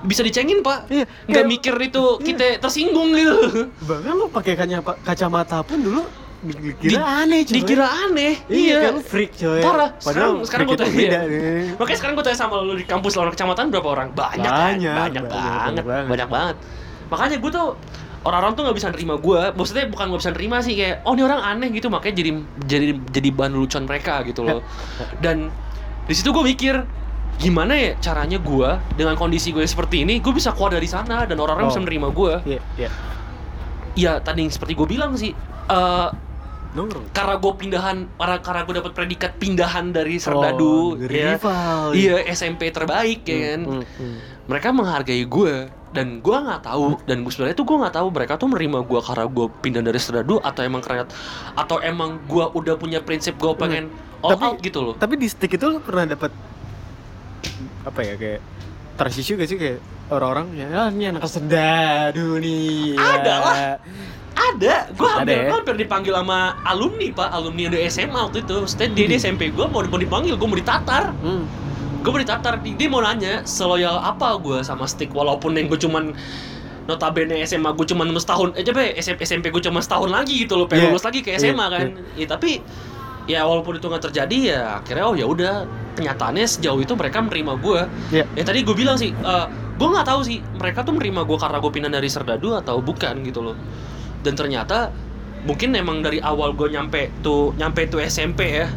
bisa dicengin pak Iya, nggak mikir itu kita tersinggung gitu bahkan lo pakai kacamata kacamata pun dulu dikira Di- aneh coy dikira aneh iya, iya freak coy Parah. padahal Sekarang- sekarang itu tanya. beda nih Makanya sekarang gue tanya sama lu di kampus lawan kecamatan berapa orang? Banyak, kan? Banyak, banyak, banyak, banget. banyak banget. Makanya gue tuh orang-orang tuh nggak bisa nerima gue. Maksudnya bukan nggak bisa nerima sih kayak, oh ini orang aneh gitu. Makanya jadi jadi jadi bahan lucuan mereka gitu loh. Dan di situ gue mikir gimana ya caranya gue dengan kondisi gue seperti ini gue bisa keluar dari sana dan orang-orang Oh. bisa menerima gue iya iya ya tadi yang seperti gue bilang sih eh, nongkrong karena gue pindahan karena karena gue dapat predikat pindahan dari Serdadu Oh, ya rival. iya SMP terbaik ya kan Hmm, hmm. mereka menghargai gue dan gue nggak tahu dan gue sebenarnya tuh gue nggak tahu mereka tuh menerima gue karena gue pindah dari Serdadu atau emang karena atau emang gue udah punya prinsip gue pengen all Tapi- out gitu loh. tapi di stick itu lo pernah dapat apa ya kayak issue gak sih? Kayak orang-orang ya ah, ini anak sedadu nih. Ya. Ada lah. ada. Gue Ada hampir, ya? hampir dipanggil sama alumni pak. Alumni di SMA waktu itu. Maksudnya dia di SMP gue mau dipanggil gue mau ditatar. Hmm. Gue mau ditatar dia mau nanya seloyal apa gue sama stick walaupun yang gue cuman notabene SMA gue cuman setahun eh coba SMP, SMP gue cuma setahun lagi gitu loh pengen Iya. lulus lagi ke Iya, SMA kan ya tapi ya walaupun itu nggak terjadi ya akhirnya oh ya udah kenyataannya sejauh itu mereka menerima gue Iya. ya tadi gue bilang sih eh, gue nggak tahu sih mereka tuh menerima gue karena gue pindah dari Serdadu atau bukan gitu loh dan ternyata mungkin emang dari awal gue nyampe tuh nyampe tuh SMP ya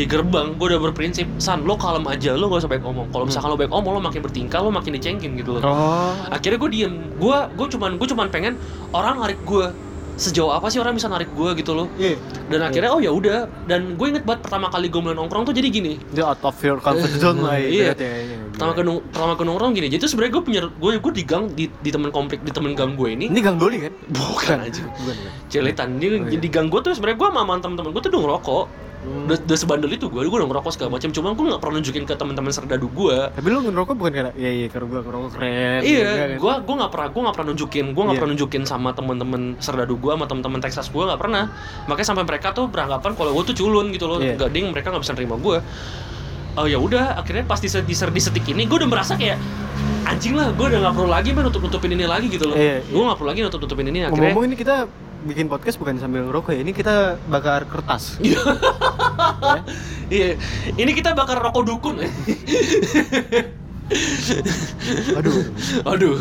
di gerbang gue udah berprinsip san lo kalem aja lo gak usah baik omong kalau misalkan lo baik omong lo makin bertingkah lo makin dicengkin gitu loh. Oh. Akhirnya gue diem. Gue gue cuman gue cuman pengen orang narik gue sejauh apa sih orang bisa narik gue gitu loh. Iya. Dan akhirnya oh ya udah. Dan gue inget banget pertama kali gue mulai nongkrong tuh jadi gini. Dia out of your comfort zone lah Iya. ibaratnya, iya, pertama ke pertama ke nongkrong gini. Jadi tuh sebenarnya gue punya gue gue di gang di, di temen konflik di temen gang gue ini. Ini gang doli kan? Bukan aja bukan bukan. Celetan dia Oh, iya. di gang gue tuh sebenarnya gue sama temen-temen gue tuh udah ngerokok Udah, udah sebandel itu gue, gue udah ngerokok segala macam. Cuma gue nggak pernah nunjukin ke teman-teman serdadu gue. Tapi lu ngerokok bukan karena ya iya karena gua ngerokok keren. Iya, enggak kan? gue gue nggak pernah gue nggak pernah nunjukin, gue nggak Iya. pernah nunjukin sama teman-teman serdadu gue, sama teman-teman Texas gue nggak pernah. Makanya sampai mereka tuh beranggapan kalau gue tuh culun gitu loh, Iya. nggak ding mereka nggak bisa nerima gue. Oh ya udah, akhirnya pas di, di, di setik ini gue udah merasa kayak anjing lah, gue udah nggak perlu lagi men nutup nutupin ini lagi gitu loh. Iya, gue nggak perlu lagi nutup nutupin ini. Akhirnya Ngomong-ngomong ini kita bikin podcast bukan sambil ngerokok ya. Ini kita bakar kertas. Iya, ini kita bakar rokok dukun. Aduh. Aduh.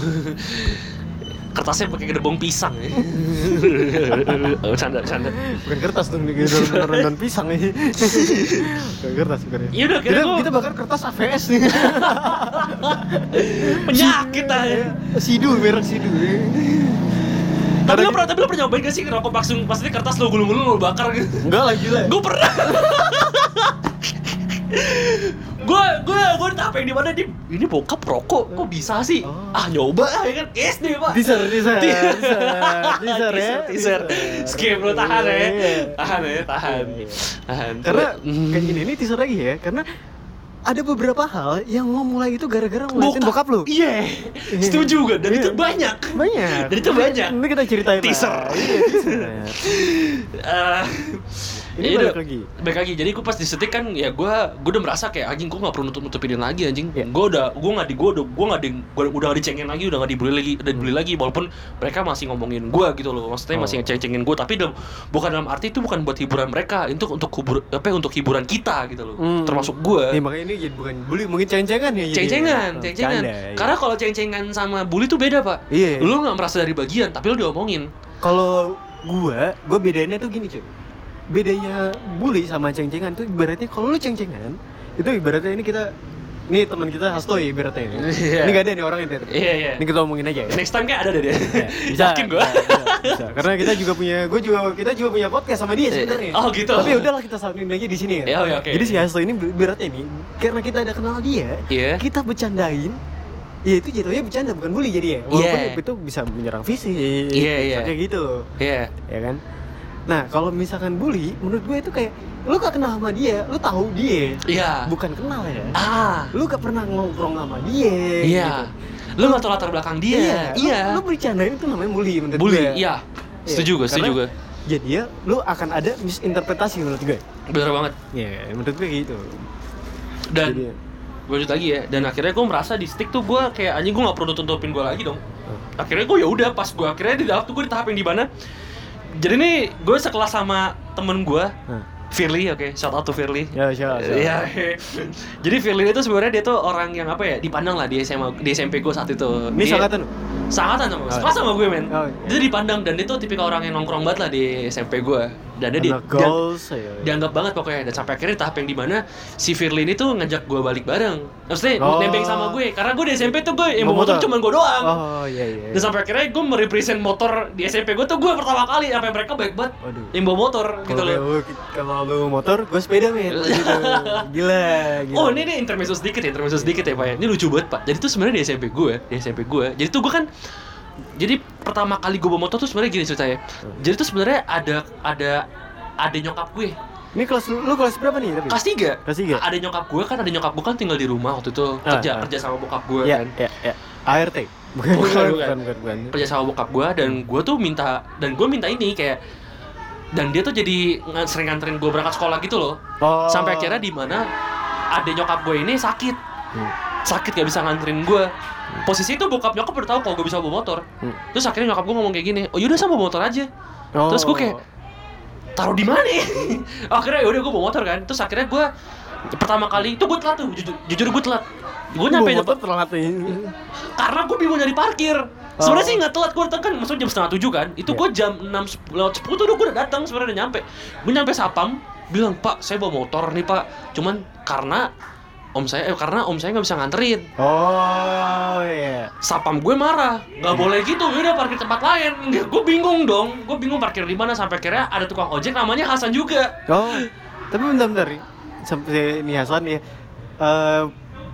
Kertasnya pakai gedebong pisang ya. oh, canda, canda. Bukan kertas dong, ini daun pisang nih. bukan kertas, bukan ya. Iya udah, kira kita, gua- kita bakar kertas AVS nih. Penyakit aja. Sidu, merek Sidu. Tapi lo pernah, tapi lo pernah nyobain gak sih rokok langsung maksudnya kertas lo gulung-gulung lo bakar gitu? Enggak lah gila. Gue pernah. gue gue gue yang di mana di ini bokap rokok kok bisa sih Oh. ah nyoba ya kan SD pak Teaser, teaser, Teaser. teaser, teaser ya. teaser skip lo tahan ya Iya. tahan ya tahan tahan Karena kayak gini ini teaser lagi ya, karena ada beberapa hal yang lo mulai itu gara-gara ngeliatin bokap lo. iya setuju gue dan Iya. itu banyak Banyak. Dan itu banyak. Ini kita ceritain. Teaser. Iya, teaser. Eh, Ini ya balik lagi. balik lagi jadi gue pas disetik kan ya gue gue udah merasa kayak anjing gue nggak perlu nutup nutupin lagi anjing Iya. gue udah gue nggak di gue udah gue nggak di gua udah nggak dicengin lagi udah nggak dibully lagi udah dibully lagi walaupun mereka masih ngomongin gue gitu loh maksudnya masih Oh. ngeceng-cengin gue tapi dalam, bukan dalam arti itu bukan buat hiburan mereka itu untuk hibur apa ya, untuk hiburan kita gitu loh Hmm. termasuk gue Nih makanya ini jadi bukan bully, mungkin ceng-cengan ya. ceng-cengan, Oh, ceng-cengan. iya. Karena kalau ceng-cengan sama bully tuh beda, Pak. Iya. Lu nggak merasa dari bagian, tapi lu diomongin. kalau gua, gua bedainnya tuh gini cuy. Bedanya bully sama ceng-cengan tuh ibaratnya kalau lu ceng-cengan, itu ibaratnya ini kita ini teman kita Hasto ya ibaratnya ini. Iya. Ini gak ada nih orangnya Ter. Iya, iya. Ini kita omongin aja ya. Next time kayak ada deh dia. Ya, Yakin gua. bisa, bisa. Karena kita juga punya, gue juga kita juga punya podcast sama dia sebenarnya. Oh, gitu. Tapi udahlah kita samain aja di sini ya. Ya, oke, oke. Jadi si Hasto ini beratnya nih, karena kita ada kenal dia, Iya. kita bercandain. Ya itu jatuhnya bercanda bukan bully jadi ya. Walaupun Iya. itu bisa menyerang fisik. Iya, iya. bisa Kayak gitu. Iya. Ya kan? Nah, kalau misalkan bully, menurut gue itu kayak lu gak kenal sama dia, lu tahu dia. Iya. Bukan kenal ya. Ah. Lu gak pernah ngobrol sama dia. Iya. gitu. Lu nggak tahu latar belakang dia. lu- Iya. Lu, bercandain itu namanya bully menurut Bully. gue. Iya. Setuju gue, setuju gue. Jadi ya, lu akan ada misinterpretasi menurut gue. Bener banget. Iya, menurut gue gitu. Dan Jadi- gue lanjut lagi ya. Dan akhirnya gue merasa di stick tuh gue kayak anjing gue nggak perlu tutupin gue lagi dong. Akhirnya gue ya udah pas gue akhirnya di tahap tuh gue di tahap yang di mana. Jadi nih gue sekelas sama temen gue. Hah. Firly, oke, shout out to Firly. Ya, siapa? Iya. Jadi Firly itu sebenarnya dia tuh orang yang apa ya dipandang lah di SMA di SMP gue saat itu. Ini Dia- sangkatan lu? Sangkatan sama, Oh. sekelas sama gue men. Oh, Dia dipandang dan dia tuh tipikal orang yang nongkrong banget lah di SMP gue. Dan dia di, dia- goals, ya. dianggap banget pokoknya dan sampai akhirnya tahap yang di mana si Firly ini tuh ngajak gue balik bareng maksudnya Oh. nebeng sama gue karena gue di SMP tuh gue yang motor motor? cuma gue doang Oh, iya iya. dan sampai akhirnya gue merepresent motor di SMP gue tuh gue pertama kali sampai mereka baik banget Waduh. yang bawa motor gitu Kalau loh Kalau lu motor, gue sepeda men. Gitu. Gila, gila. Oh ini nih intermezzo sedikit ya, intermezzo sedikit ya pak ya. Ini lucu banget pak. Jadi tuh sebenarnya di SMP gue, di SMP gue. Jadi tuh gue kan, jadi pertama kali gue bawa motor tuh sebenarnya gini ceritanya. Jadi tuh sebenarnya ada ada ada nyokap gue. Ini kelas lu, lu kelas berapa nih tapi? Kelas 3 Kelas tiga? Ada nyokap gue kan, ada nyokap gue kan tinggal di rumah waktu itu Ah, kerja ah. kerja sama bokap gue Ya, kan. ya, ya. ART. Bukan, Bukan, bukan, bukan. bukan, bukan, bukan. Kerja sama bokap gue dan gue tuh minta dan gue minta ini kayak dan dia tuh jadi ng- sering nganterin gue berangkat sekolah gitu loh. Oh. Sampai akhirnya di mana ada nyokap gue ini sakit. Hmm. Sakit gak bisa nganterin gue. Posisi itu bokap nyokap udah tahu kalau gue bisa bawa motor. Hmm. Terus akhirnya nyokap gue ngomong kayak gini, "Oh yaudah sama bawa motor aja." Oh. Terus gue kayak taruh di mana? ya?" akhirnya yaudah gue bawa motor kan. Terus akhirnya gue pertama kali itu gue telat tuh, jujur, jujur gue telat. Gue nyampe motor nyampe telat nih. karena gue bingung nyari parkir. Sebenarnya sih nggak telat gue datang kan, maksudnya jam setengah tujuh kan. Itu Iya. gue jam enam lewat sepuluh tuh udah gue udah datang sebenarnya udah nyampe. Gue nyampe sapam, bilang Pak saya bawa motor nih Pak. Cuman karena om saya, eh, karena om saya nggak bisa nganterin. Oh, iya. Sapam gue marah, nggak boleh gitu, udah parkir tempat lain. Gue bingung dong, gue bingung parkir di mana sampai akhirnya ada tukang ojek namanya Hasan juga. Oh, tapi bentar-bentar. Sampai ini Hasan ya. Eh,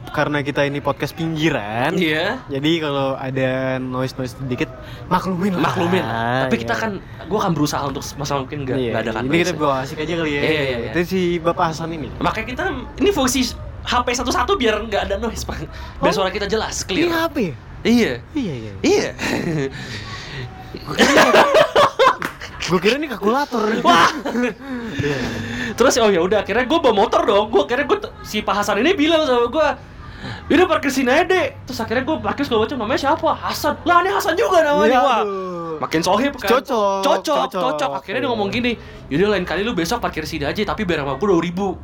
karena kita ini podcast pinggiran. Iya. Jadi kalau ada noise noise sedikit maklumin lah. Maklumin. Tapi kita Iya. kan, gue akan berusaha untuk masalah mungkin nggak Iya, nggak ada kan. Ini kita bawa asik aja kali ya. Iya, iya, iya. Itu si Bapak Hasan ini. Makanya kita ini fungsi HP satu-satu biar nggak ada noise pak. Biar Oh. suara kita jelas, Ini clear. HP. Iya. Iya iya. Iya. Gue kira ini kalkulator. Wah. Terus oh ya udah akhirnya gue bawa motor dong. Gue akhirnya gue si Pak Hasan ini bilang sama gue, Udah parkir sini aja deh. Terus akhirnya gue parkir segala macam namanya siapa? Hasan. Lah ini Hasan juga namanya. Iya, Wah. Makin sohib kan. Cocok, Cocok, cocok. cocok. Akhirnya dia ngomong gini, yaudah lain kali lu besok parkir sini aja tapi biar sama gue dua ribu.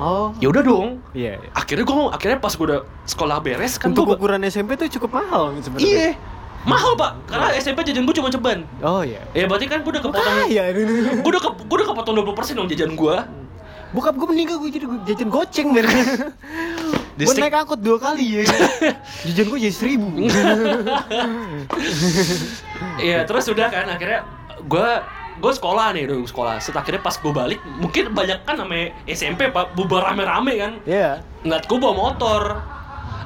Oh. Ya udah dong. Iya. iya. Akhirnya gue akhirnya pas gue udah sekolah beres kan Untuk gue ukuran SMP tuh cukup mahal sebenarnya. Iya. Mahal pak, karena SMP jajan gue cuma ceban. Oh iya. Ya berarti kan gue udah kepotong Kaya ini. gue udah ke, gue udah kepotong 20% dong jajan gue Bokap gue meninggal gue jadi gua jajan goceng men. Di gue naik angkot dua kali ya. jajan gue jadi seribu. Iya terus udah kan akhirnya gue gue sekolah nih dulu sekolah. Set akhirnya pas gue balik mungkin banyak kan namanya SMP pak bubar rame-rame kan. Iya. ngeliat gue bawa motor.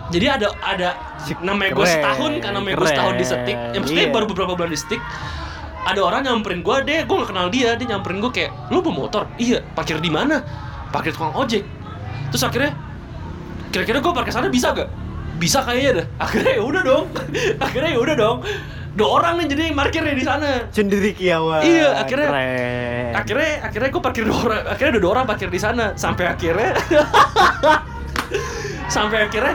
Jadi ada ada namanya gue setahun kan namanya gue setahun di setik. Ya maksudnya Iya. baru beberapa bulan di setik. Ada orang nyamperin gue deh gue gak kenal dia. Dia nyamperin gue kayak lu bawa motor? Iya. Parkir di mana? Parkir tukang ojek. Terus akhirnya kira-kira gue parkir sana bisa gak bisa kayaknya dah. Akhirnya ya udah dong. Akhirnya ya udah dong dua orang nih jadi parkirnya di sana Cenderi kiawan. Iya, akhirnya- Keren. akhirnya akhirnya gue parkir dua orang akhirnya ada dua orang parkir di sana sampai akhirnya sampai akhirnya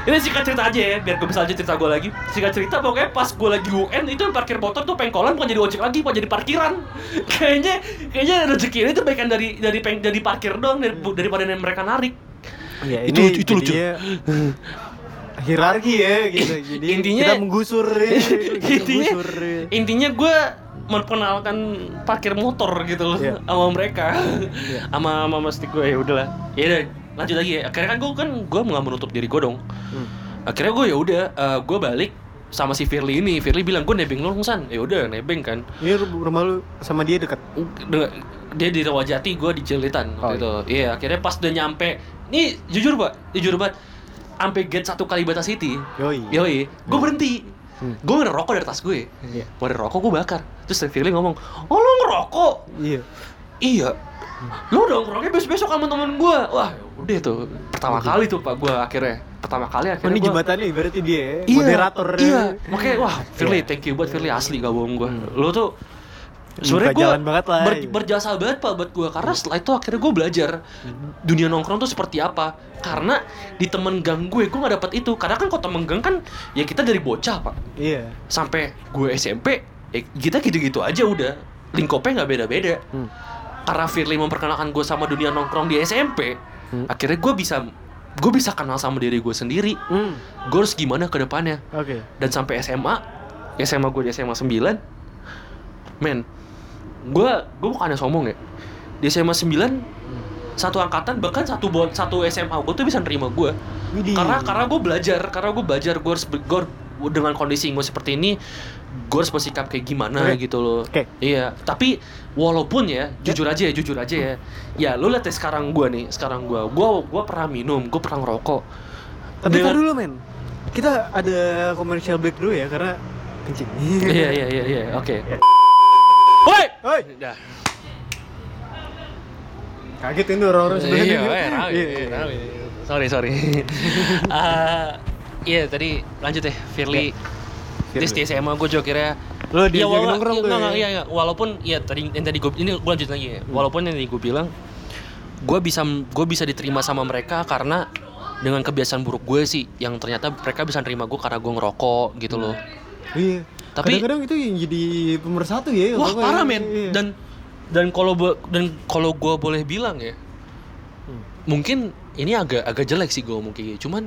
ini singkat cerita aja ya biar gue bisa aja cerita gue lagi singkat cerita pokoknya pas gue lagi UN itu yang parkir motor tuh pengkolan bukan jadi ojek lagi bukan jadi parkiran kayaknya kayaknya rezeki ini tuh baikan dari dari peng, dari parkir doang dari, daripada mereka narik Iya, Itu ini lucu- itu lucu. hierarki ya gitu. Jadi Intinya- kita menggusur ya, intinya menggusur, ya. intinya gue memperkenalkan parkir motor gitu loh Iya. sama mereka. Sama sama mesti gue ya udahlah. Ya udah lanjut lagi ya. Akhirnya kan gue kan gue nggak menutup diri gue dong. Hmm. akhirnya gue ya udah gue balik sama si Firly ini. Firly bilang gue nebeng lu san. Ya udah nebeng kan. Ini ru- rumah lu sama dia dekat. Dia di Rawajati gue di Jelitan Oh, waktu itu. Iya akhirnya pas udah nyampe nih jujur pak. Jujur banget sampai gate satu Kalibata City Yoi. Yoi, gue berhenti. Hmm. Gue ngerokok dari tas gue. Iya. Gue ngerokok gue bakar. Terus Firly ngomong, oh lu ngerokok? Iya. Iya. Lu udah ngerokoknya besok-besok sama temen gue. Wah, udah tuh. Pertama kali tuh pak gue akhirnya. Pertama kali Oh, akhirnya ini gua- jembatannya berarti dia ya, Iya, moderator. Iya. Makanya wah, Firly Iya. thank you buat Firly asli gak bohong gue. Hmm. Lu tuh sebenarnya gue banget lah. ber- berjasa banget pak buat gue karena setelah itu akhirnya gue belajar dunia nongkrong tuh seperti apa karena di temen gang gue gue nggak dapet itu karena kan kalau temen gang kan ya kita dari bocah pak Iya. sampai gue SMP eh, kita gitu-gitu aja udah lingkupnya nggak beda-beda Hmm. karena Firly memperkenalkan gue sama dunia nongkrong di SMP Hmm. akhirnya gue bisa gue bisa kenal sama diri gue sendiri Hmm. gue harus gimana ke depannya Oke. dan sampai SMA SMA gue di SMA 9 men gue gue bukannya sombong ya. Di SMA 9 satu angkatan bahkan satu bon satu SMA gue tuh bisa nerima gue karena karena gue belajar karena gue belajar gue harus gue dengan kondisi gue seperti ini gue harus bersikap kayak gimana Oke. gitu loh. Oke. iya tapi walaupun ya jujur aja ya jujur aja ya. Ya lu lihat ya sekarang gue nih sekarang gue gue gue pernah minum gue pernah ngerokok. Tapi Dengan- dulu men. Kita ada commercial break dulu ya karena kencing. iya iya iya iya. Oke Woi! Oi, Dah. kaget ini orang-orang sebelah Iya, eh, rame, Iya, iya. rame. Sorry, sorry. Eh, Iya, tadi lanjut ya, Firly. Firly. Di SMA gue juga kira Lo dia Iya, jadi wala- nongkrong iya, tuh. enggak, ya? iya, iya. Walaupun ya tadi yang tadi gue ini gue lanjut lagi ya. Hmm. Walaupun yang tadi gue bilang gue bisa gue bisa diterima sama mereka karena dengan kebiasaan buruk gue sih yang ternyata mereka bisa nerima gue karena gue ngerokok gitu loh. Iya. Tapi- kadang-kadang itu yang jadi pemersatu ya. Wah parah men Iya. dan dan kalau dan kalau gue boleh bilang ya Hmm. mungkin ini agak agak jelek sih gue mungkin cuman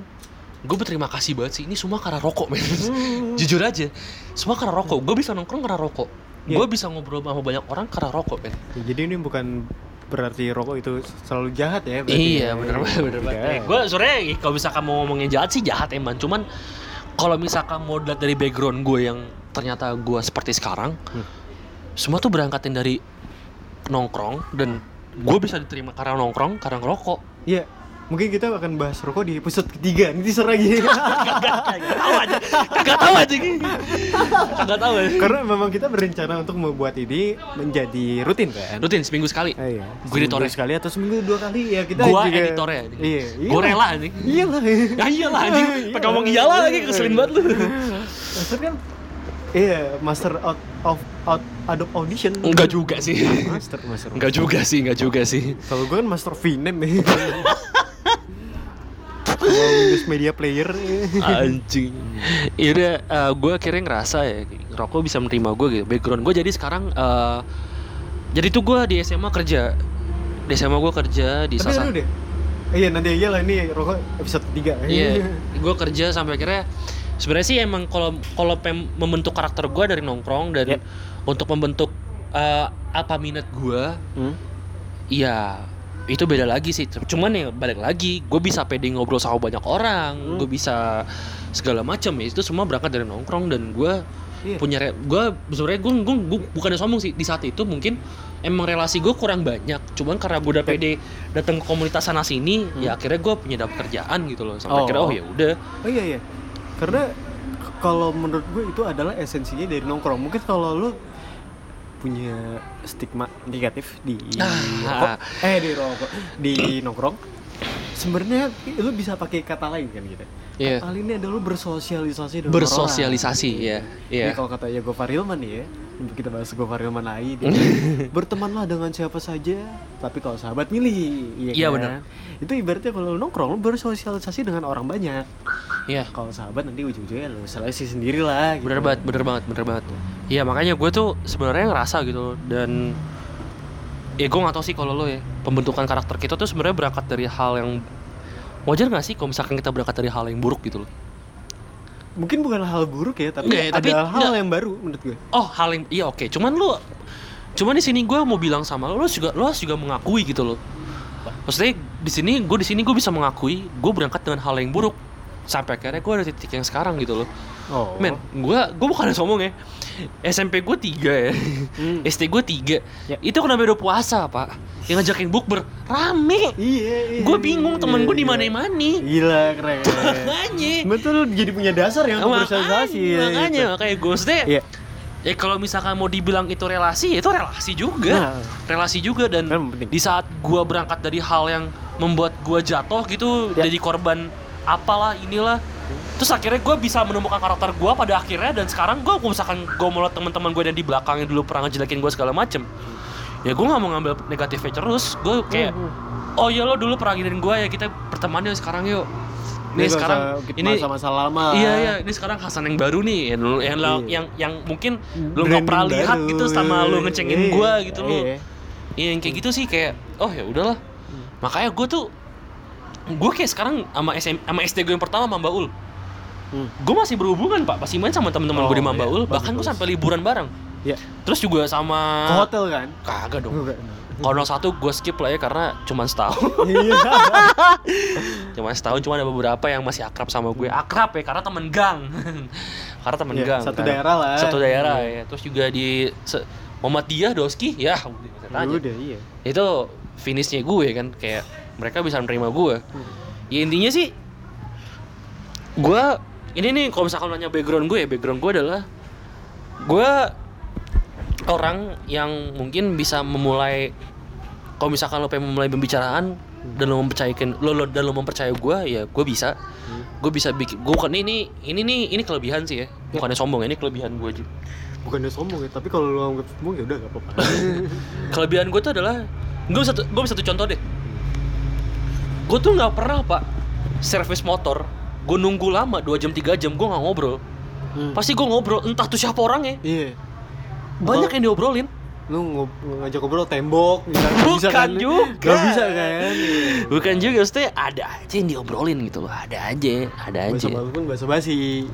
gue berterima kasih banget sih ini semua karena rokok men Hmm. jujur aja semua karena rokok gue bisa nongkrong karena rokok Iya. gue bisa ngobrol sama banyak orang karena rokok men Ya, jadi ini bukan berarti rokok itu selalu jahat ya. berarti iya ya. bener banget bener banget Tidak. gue sebenarnya kalau misalkan mau ngomongin jahat sih jahat emang cuman kalau misalkan mau dilihat dari background gue yang ternyata gue seperti sekarang Hmm. semua tuh berangkatin dari nongkrong dan gue bisa diterima karena nongkrong karena ngerokok Iya. Mungkin kita akan bahas rokok di episode ketiga, nanti teaser lagi. Kagak tahu aja. Kagak tahu aja. Kagak tahu aja. Karena memang kita berencana untuk membuat ini menjadi rutin kan. Rutin seminggu sekali. Eh, iya. Gue editornya. Sekali atau seminggu dua kali ya kita Gua juga. editornya. Iya. Gue rela anjing. Iya lah. Ya iyalah anjing. Pakai ngomong iyalah lagi keselin banget lu. Kan Iya, master out of out Adobe Audition. Enggak juga sih. Master, master. Enggak juga sih, enggak juga sih. Kalau gue kan master Vinem ya. Kalau Windows Media Player. Anjing. Iya udah gue akhirnya ngerasa ya rokok bisa menerima gue gitu. Background gue jadi sekarang eh, jadi tuh gue di SMA kerja. Di SMA gue kerja di Tapi salah. Iya nanti aja lah ini rokok episode 3 Iya, gue kerja sampai akhirnya sebenarnya sih emang kalau kalau pem- membentuk karakter gue dari nongkrong dan Yep. untuk membentuk eh, apa minat gue, Hmm? iya itu beda lagi sih. Cuman ya balik lagi, gue bisa pede ngobrol sama banyak orang, Hmm. gue bisa segala macam ya itu semua berangkat dari nongkrong dan gue Iya. punya gue sebenarnya gue gue bukannya sombong sih di saat itu mungkin emang relasi gue kurang banyak cuman karena gue udah pede datang ke komunitas sana sini ya akhirnya gue punya dapat kerjaan gitu loh Hmm. sampai Oh. akhirnya oh ya udah Oh iya iya. Karena kalau menurut gue itu adalah esensinya dari nongkrong. Mungkin kalau lu punya stigma negatif di Ah. rokok, eh di rokok, di nongkrong. Sebenarnya lu bisa pakai kata lain kan gitu. Iya. Kata lain ini adalah bersosialisasi dengan bersosialisasi orang. ya Ini iya kalau kata ya Gofar Hilman ya, untuk kita bahas Gofar Hilman lagi, dia bertemanlah dengan siapa saja, tapi kalau sahabat milih, Iya, kan? benar. Itu ibaratnya kalau lu nongkrong lu bersosialisasi dengan orang banyak. iya Kalau sahabat nanti ujung-ujungnya lu seleksi sendiri lah. Gitu. bener banget bener banget bener banget iya makanya gue tuh sebenarnya ngerasa gitu dan ya gue nggak tahu sih kalau lo ya pembentukan karakter kita tuh sebenarnya berangkat dari hal yang wajar nggak sih kalau misalkan kita berangkat dari hal yang buruk gitu loh? Mungkin bukan hal buruk ya, tapi ya, ada tapi hal nggak. yang baru menurut gue. oh hal yang iya oke. Cuman lu cuman di sini gue mau bilang sama lo lo juga lo harus juga mengakui gitu loh. Maksudnya di sini gue di sini gue bisa mengakui gue berangkat dengan hal yang buruk. Sampai akhirnya gue ada titik yang sekarang gitu loh Oh. men gue gue bukan sombong ya SMP gue tiga ya Hmm. SD gue tiga Ya. itu kena beda puasa pak yang ngajakin bukber rame Iya, iya. gue bingung temen iya, gue di iya. mana mana Gila, keren. makanya Betul jadi punya dasar ya untuk bersosialisasi. ya, makanya gitu. makanya gue Iya. ya kalau misalkan mau dibilang itu relasi ya itu relasi juga Nah. relasi juga dan Kan di saat gua berangkat dari hal yang membuat gua jatuh gitu Ya. jadi korban apalah inilah terus akhirnya gua bisa menemukan karakter gua pada akhirnya dan sekarang kalau misalkan gua mau liat teman-teman gue yang di belakang yang dulu pernah ngejelekin gua segala macem ya gua nggak mau ngambil negatifnya terus gue kayak oh ya lo dulu pernah giniin gua ya kita berteman yuk sekarang yuk Ini sekarang kita ini masa-masa lama. Iya iya, ini sekarang Hasan yang baru nih, yang yang yang, Iya. yang, yang mungkin lu nggak pernah Branding lihat baru. gitu sama lu ngecengin Iya, gua gitu lu. iya. Iya yang kayak gitu sih kayak oh ya udahlah. Hmm. Makanya gue tuh gue kayak sekarang sama SM, sama SD gue yang pertama sama Mbak Ul. Hmm. Gue masih berhubungan pak, masih main sama teman-teman Oh, gue di iya. Mamba Ul. Bahkan gue sampai liburan bareng. Iya. Terus juga sama Ke hotel kan? Kagak dong. Kalau satu gue skip lah ya karena cuma setahun. Iya. cuma setahun cuma ada beberapa yang masih akrab sama gue akrab ya karena temen gang karena temen Iya, gang satu kan. daerah lah. satu daerah Iya. ya terus juga di se- Muhammadiyah Doski ya udah bisa Ya tanya. udah iya. itu finishnya gue kan kayak mereka bisa menerima gue Hmm. ya intinya sih gue ini nih kalau misalkan nanya background gue ya background gue adalah gue orang yang mungkin bisa memulai kalau misalkan lo pengen memulai pembicaraan dan lo mempercayakan lo, lo dan lo mempercayai gue ya gue bisa. Gue bisa bikin gue bukan ini ini nih ini kelebihan sih ya. Bukannya sombong ini kelebihan gue aja. Bukannya sombong ya, tapi kalau lu anggap sombong ya udah gak apa-apa. kelebihan gue tuh adalah gue satu gue satu contoh deh. Gue tuh nggak pernah pak servis motor gue nunggu lama 2 jam 3 jam gue nggak ngobrol Hmm. pasti gue ngobrol entah tuh siapa orangnya Iya. banyak yang diobrolin Lu ngajak ngobrol tembok Bukan bisa kan? juga. Gak bisa kan? Iya. bukan juga maksudnya ada aja yang diobrolin gitu loh ada aja ada Bahasa aja pun bahasa basi.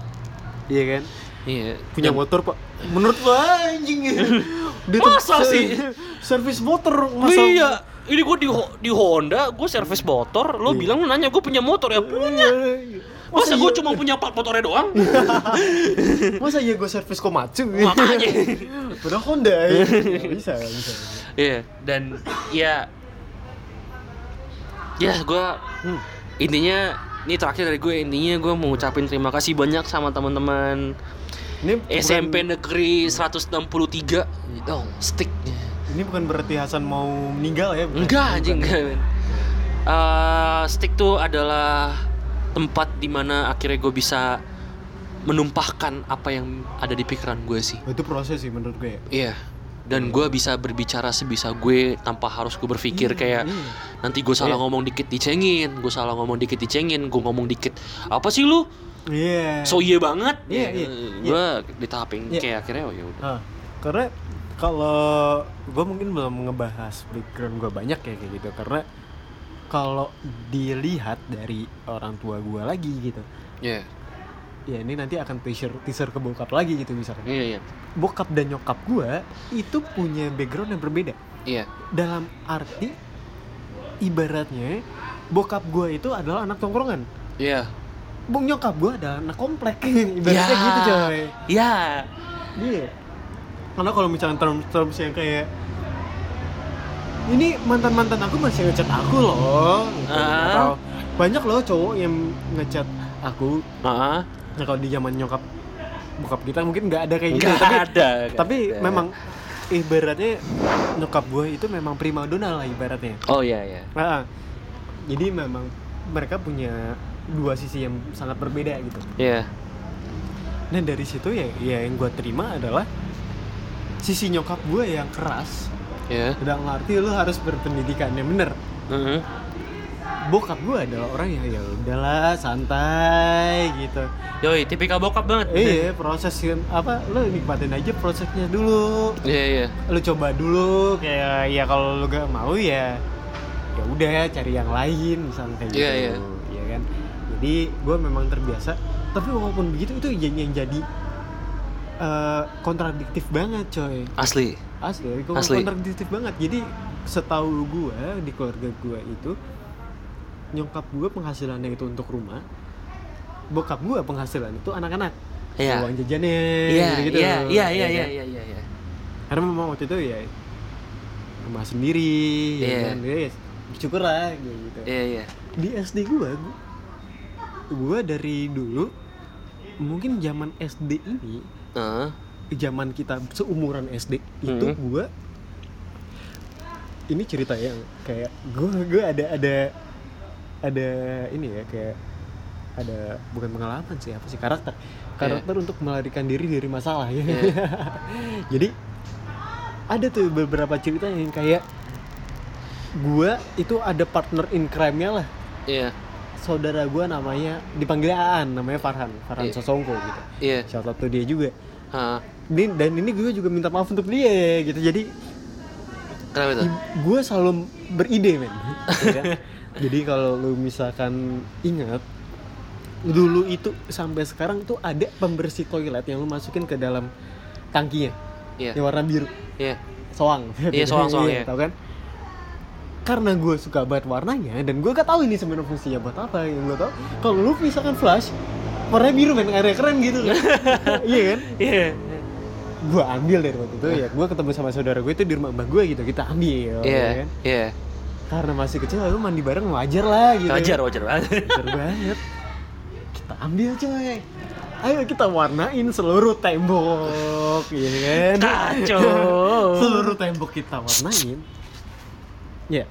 Iya kan? iya Punya Dan- motor, Pak. Menurut lu anjing. Dia tuh Masa sih? Servis motor masa iya ini gue di di Honda gue servis motor lo bilang lu nanya gue punya motor ya punya masa gue cuma punya plat motornya doang Masa iya gue servis Komatsu? makanya Padahal Honda ya. Bisa, bisa. Iya, dan ya ya gue Hmm. Intinya ini terakhir dari gue intinya gue mau ngucapin terima kasih banyak sama teman-teman Ini bukan- SMP Negeri 163 dong stick Ini bukan berarti Hasan mau meninggal ya? bukan? enggak Bukan. anjing enggak men. Eh, stick tuh adalah tempat di mana akhirnya gue bisa menumpahkan apa yang ada di pikiran gue sih Oh, Itu proses sih menurut gue. ya. Iya. Dan gue bisa berbicara sebisa gue tanpa harus gue berpikir kayak iya. nanti gue salah Iya. ngomong dikit dicengin, gue salah ngomong dikit dicengin, gue ngomong dikit apa sih lu? Iya. So iya banget. Iya, iya, Gue di tahapin Iya. kayak akhirnya oh ya udah. Ah, karena kalau gue mungkin belum ngebahas background gue banyak ya kayak gitu karena kalau dilihat dari orang tua gue lagi gitu Iya. ya ini nanti akan teaser teaser ke bokap lagi gitu misalkan Iya iya. bokap dan nyokap gue itu punya background yang berbeda Iya. dalam arti ibaratnya bokap gue itu adalah anak tongkrongan Iya. bung nyokap gue adalah anak komplek ibaratnya Ya. gitu coy Iya. Iya. Karena kalau misalnya terms-terms yang kayak ini mantan-mantan aku masih ngechat aku loh. Gitu. Ah. Atau banyak loh cowok yang ngechat aku. Heeh. Nah, kalau di zaman nyokap bokap kita mungkin nggak ada kayak gitu. Nggak tapi ada. tapi ada. memang ibaratnya nyokap gue itu memang primadona lah ibaratnya. Oh iya iya. Ah, jadi memang mereka punya dua sisi yang sangat berbeda gitu. Iya. Nah dari situ ya, ya yang gue terima adalah sisi nyokap gue yang keras. Iya. Dalam arti lu harus berpendidikan yang bener. Heeh. Bokap gue adalah orang yang ya udahlah santai gitu. Yoi, tipikal bokap banget. iya proses apa lu nikmatin aja prosesnya dulu. Iya iya. Lu coba dulu kayak ya kalau lu gak mau ya ya udah cari yang lain misalnya kayak gitu. Iya, iya. Iya kan. Jadi gue memang terbiasa. Tapi walaupun begitu itu yang, yang jadi eh, kontradiktif banget coy. Asli. Asli, itu Asli. kontradiktif banget. Jadi setahu gue di keluarga gue itu nyokap gue penghasilannya itu untuk rumah, bokap gue penghasilan itu anak-anak. Iya. Uang jajannya Iya gitu-gitu. iya iya Ya iya iya iya iya. iya. Karena memang waktu itu ya rumah sendiri, Iya. ya kan. Ya, syukur lah gitu. Iya iya. Di SD gue, gue dari dulu mungkin zaman SD ini Heeh. Zaman kita seumuran SD itu Hmm. gue ini cerita yang kayak gue gue ada ada ada ini ya kayak ada bukan pengalaman sih apa sih karakter karakter untuk melarikan diri dari masalah ya Iya. jadi ada tuh beberapa cerita yang kayak gue itu ada partner in crime-nya lah Iya. saudara gue namanya dipanggil Aan namanya Farhan Farhan Iya. Sosongko gitu Iya. shout out to dia juga. Ini dan ini gue juga minta maaf untuk dia gitu. Jadi Kenapa itu? gue selalu beride men. Ya jadi kalau lu misalkan ingat dulu itu sampai sekarang tuh ada pembersih toilet yang lu masukin ke dalam tangkinya. Iya. yang warna biru. Iya. soang. Iya, soang-soang, iya. tau kan? Karena gue suka banget warnanya dan gue gak tahu ini sebenarnya fungsinya buat apa yang gue tahu. Kalau lu misalkan flash warnanya biru men. Area keren gitu kan? Iya kan? Iya. Gue ambil dari waktu itu ya gue ketemu sama saudara gue itu di rumah mbah gue gitu kita ambil Iya. ya kan Iya. karena masih kecil lu mandi bareng wajar lah gitu Wajar wajar banget. wajar banget kita ambil coy ayo kita warnain seluruh tembok ya kan Kacau. seluruh tembok kita warnain ya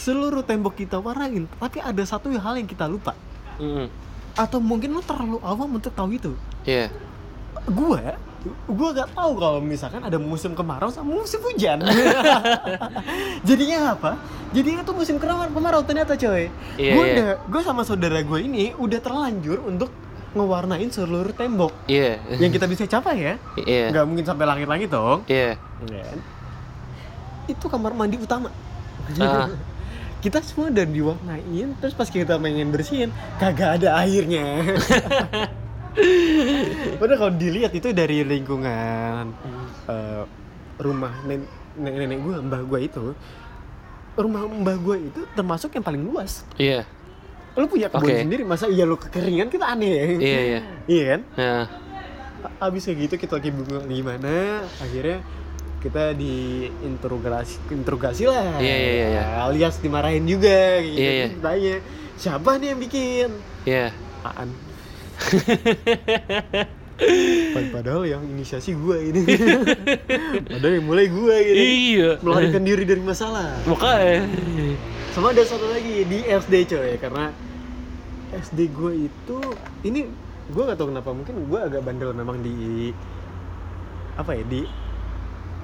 seluruh tembok kita warnain tapi ada satu hal yang kita lupa Heeh. atau mungkin lu terlalu awam untuk tahu itu Iya. gua gua gak tahu kalau misalkan ada musim kemarau sama musim hujan jadinya apa jadinya tuh musim kemarau kemarau ternyata coy gua iya. udah gua sama saudara gue ini udah terlanjur untuk ngewarnain seluruh tembok Iya. yang kita bisa capai ya Iya. nggak mungkin sampai langit-langit dong Iya. Ya kan? itu kamar mandi utama Ah. kita semua udah diwarnain terus pas kita pengen bersihin kagak ada airnya padahal kalau dilihat itu dari lingkungan eh, rumah nen- nenek-nenek gue mbah gue itu rumah mbah gue itu termasuk yang paling luas Iya. lu punya kebun Oke. sendiri masa iya lu kekeringan kita aneh ya Iya iya. iya kan Nah. abis kayak gitu kita lagi bingung gimana akhirnya kita diinterogasi interogasi lah Iya, iya, iya, iya. alias dimarahin juga gitu Iya, iya. tanya siapa nih yang bikin Iya. Aan Pad- padahal yang inisiasi gue ini padahal yang mulai gue gitu Iya. melarikan diri dari masalah Makanya. sama ada satu lagi di SD coy karena SD gue itu ini gue gak tau kenapa mungkin gue agak bandel memang di apa ya di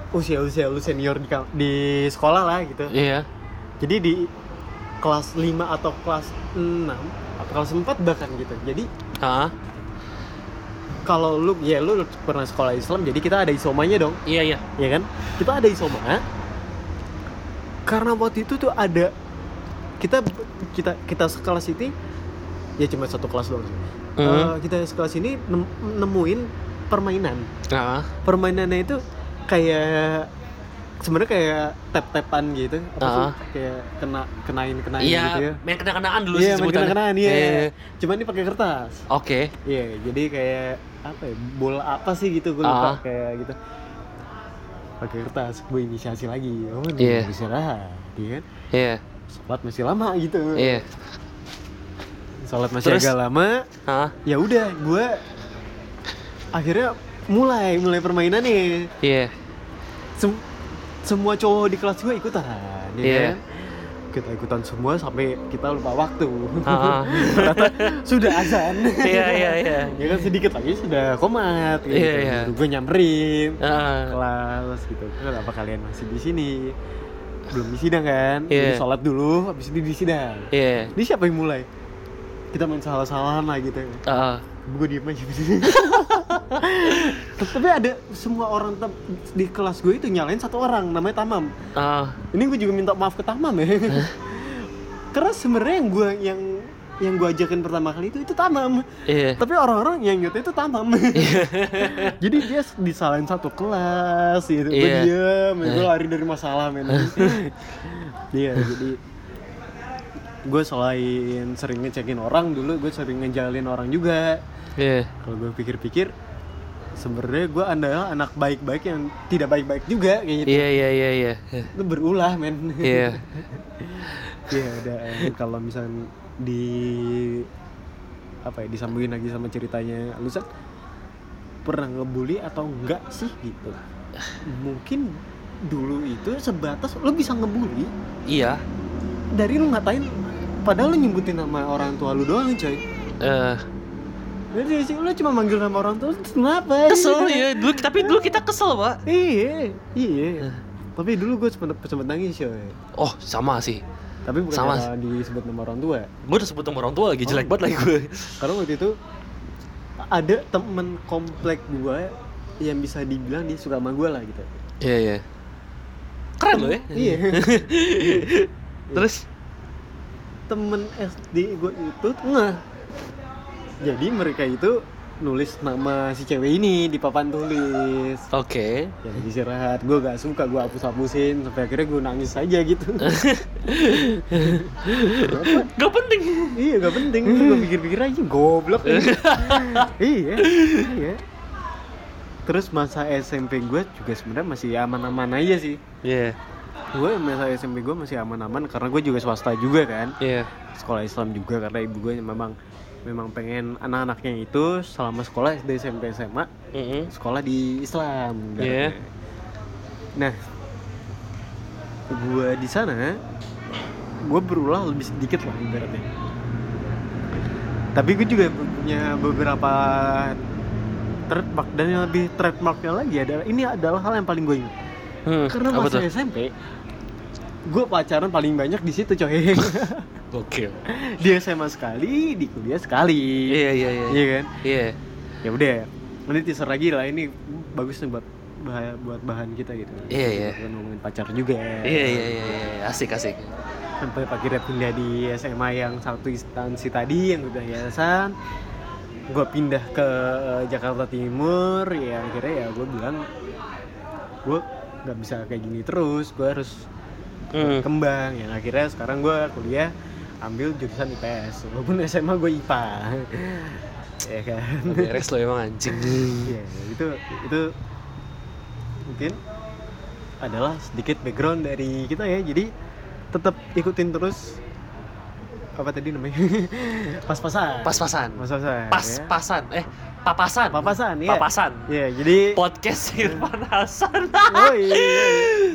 usia-usia lu senior di, di sekolah lah gitu Iya. jadi di kelas 5 atau kelas 6 atau kelas 4 bahkan gitu jadi Ah. kalau lu ya lu pernah sekolah Islam jadi kita ada isomanya dong Iya, iya. ya kan kita ada isoma karena waktu itu tuh ada kita kita kita sekelas ini ya cuma satu kelas doang. Mhm. Eh, kita sekelas ini nem- nemuin permainan Ah. permainannya itu kayak sebenarnya kayak tap-tapan gitu apa sih Ah. kayak kena kenain kenain Iya, gitu ya main kena-kenaan dulu iya sih main sebutannya. kenaan iya Iya. cuman ini pakai kertas Oke. Iya, jadi kayak apa ya? Bola apa sih gitu gue lupa Ah. kayak gitu. Pakai kertas, gue inisiasi lagi. Oh, Iya. yeah. istirahat, iya kan? Iya. Sholat masih lama gitu. Iya. Sholat masih Terus? agak lama. Hah? Ya udah, gue akhirnya mulai mulai permainan nih. Iya. Sem- semua cowok di kelas gue ikutan, ya Iya. kan? Kita ikutan semua sampai kita lupa waktu. Ah. Ternyata sudah azan. Iya, iya, iya. ya kan sedikit lagi sudah komat gitu. Iya, iya. Gue nyamperin Ah. kelas gitu. Kenapa kalian masih di sini? Belum di sidang kan? Iya. Jadi sholat dulu, habis itu di sidang. Iya. Ini siapa yang mulai? Kita main salah-salahan lah gitu. Ah. Gue diem aja. Tapi ada semua orang di kelas gue itu nyalain satu orang, namanya Tamam. Ah. Ini gue juga minta maaf ke Tamam ya. Karena sebenarnya yang gue yang yang gue ajakin pertama kali itu itu Tamam. Iya. Tapi orang-orang yang nyata itu Tamam. Jadi dia disalahin satu kelas gitu. Gue Iya. diem, gue lari dari masalah men. Iya, jadi gue selain sering ngecekin orang dulu, gue sering ngejalin orang juga. Iya. Kalau gue pikir-pikir, sebenarnya gue adalah anak baik-baik yang tidak baik-baik juga kayak gitu. Iya, iya, iya, iya. Itu berulah men. Iya. Iya ada kalau misalnya di apa ya disambungin lagi sama ceritanya lu San, pernah ngebully atau enggak sih gitu mungkin dulu itu sebatas lu bisa ngebully Iya. dari lu ngatain padahal lu nyebutin nama orang tua lu doang coy Eh, jadi sih lu cuma manggil nama orang tua kenapa kesel ya. Dulu tapi dulu kita kesel, Pak. iya iya tapi dulu gue sempet, sempet nangis coy Oh, sama sih. tapi bukan Sama. disebut nama orang tua Gue udah sebut sama orang tua lagi jelek banget lagi gue. Karena waktu itu ada temen komplek gue yang bisa dibilang dia suka sama gue lah gitu. Iya, iya. Keren loh ya. Iya. Terus temen SD gue itu nggak. Jadi mereka itu nulis nama si cewek ini di papan tulis. oke. Ya lagi istirahat, gue gak suka, gue hapus-hapusin sampai akhirnya gue nangis aja gitu. Gak penting. iya gak penting, gue pikir-pikir aja goblok. iya, iya. Terus masa SMP gue juga sebenarnya masih aman-aman aja sih. Iya. Gue masa SMP gue masih aman-aman karena gue juga swasta juga kan. Iya. Sekolah Islam juga karena ibu gue memang memang pengen anak-anaknya itu selama sekolah SD SMP SMA Mm-mm. sekolah di Islam. Iya. ibaratnya. Nah, gue di sana gue berulah lebih sedikit lah ibaratnya. Tapi gue juga punya beberapa trademark dan yang lebih trademarknya lagi adalah ini adalah hal yang paling gue ingat. Hmm, Karena masa? SMP gue pacaran paling banyak di situ coy. Gokil. di SMA sekali, di kuliah sekali. Iya, iya, iya. Iya kan? Iya. Ya udah, nanti teaser lagi lah ini bagus nih buat bahan, buat bahan kita gitu. Iya, iya. Kita ngomongin pacar juga. Iya, iya, iya, iya. Asik, asik. Sampai akhirnya pindah di SMA yang satu instansi tadi yang udah yayasan. Gue pindah ke eh, Jakarta Timur, ya akhirnya ya gue bilang gue nggak bisa kayak gini terus, gue harus Hmm. kembang yang akhirnya sekarang gue kuliah ambil jurusan IPS walaupun SMA gue IPA ya kan Beres lo emang anjing. Iya, itu itu mungkin adalah sedikit background dari kita ya. Jadi tetap ikutin terus apa tadi namanya? Pas-pasan. Pas-pasan. Pas-pasan. ya. Pas-pasan. Eh, papasan. Papasan, iya. Papasan. Ya, jadi Podcast Irfan Hasan. Oh iya, iya.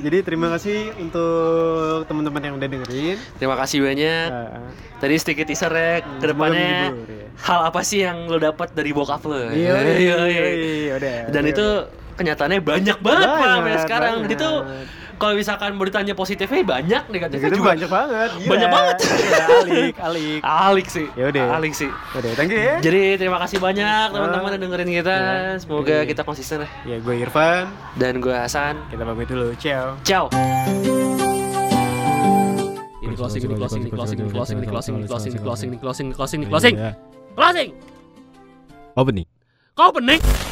Jadi terima kasih untuk teman-teman yang udah dengerin. Terima kasih banyak. Nah, Tadi sedikit teaser ke depannya semoga menghibur, ya. hal apa sih yang lo dapat dari bokap lo? Iya, iya, iya. iya, udah. Dan itu kenyataannya banyak banget pak Banget, sekarang. Tuh banget. Kalau misalkan mau ditanya positifnya banyak, Ya, negatifnya gitu juga banyak banget. gila. Banyak banget. Alik, alik. Alik sih. Ya udah. Alik sih. Udah, thank you ya. Jadi terima kasih banyak teman-teman yang dengerin kita. Ya. Semoga Oke. kita konsisten ya. Ya, gue Irfan. Dan gue Hasan. Kita pamit dulu. Ciao. Ciao. Ini closing, ini closing, ini closing, ini closing, ini closing, ini closing, ini closing, ini closing, ini closing, ini closing, closing. Closing. Opening. Kau pening.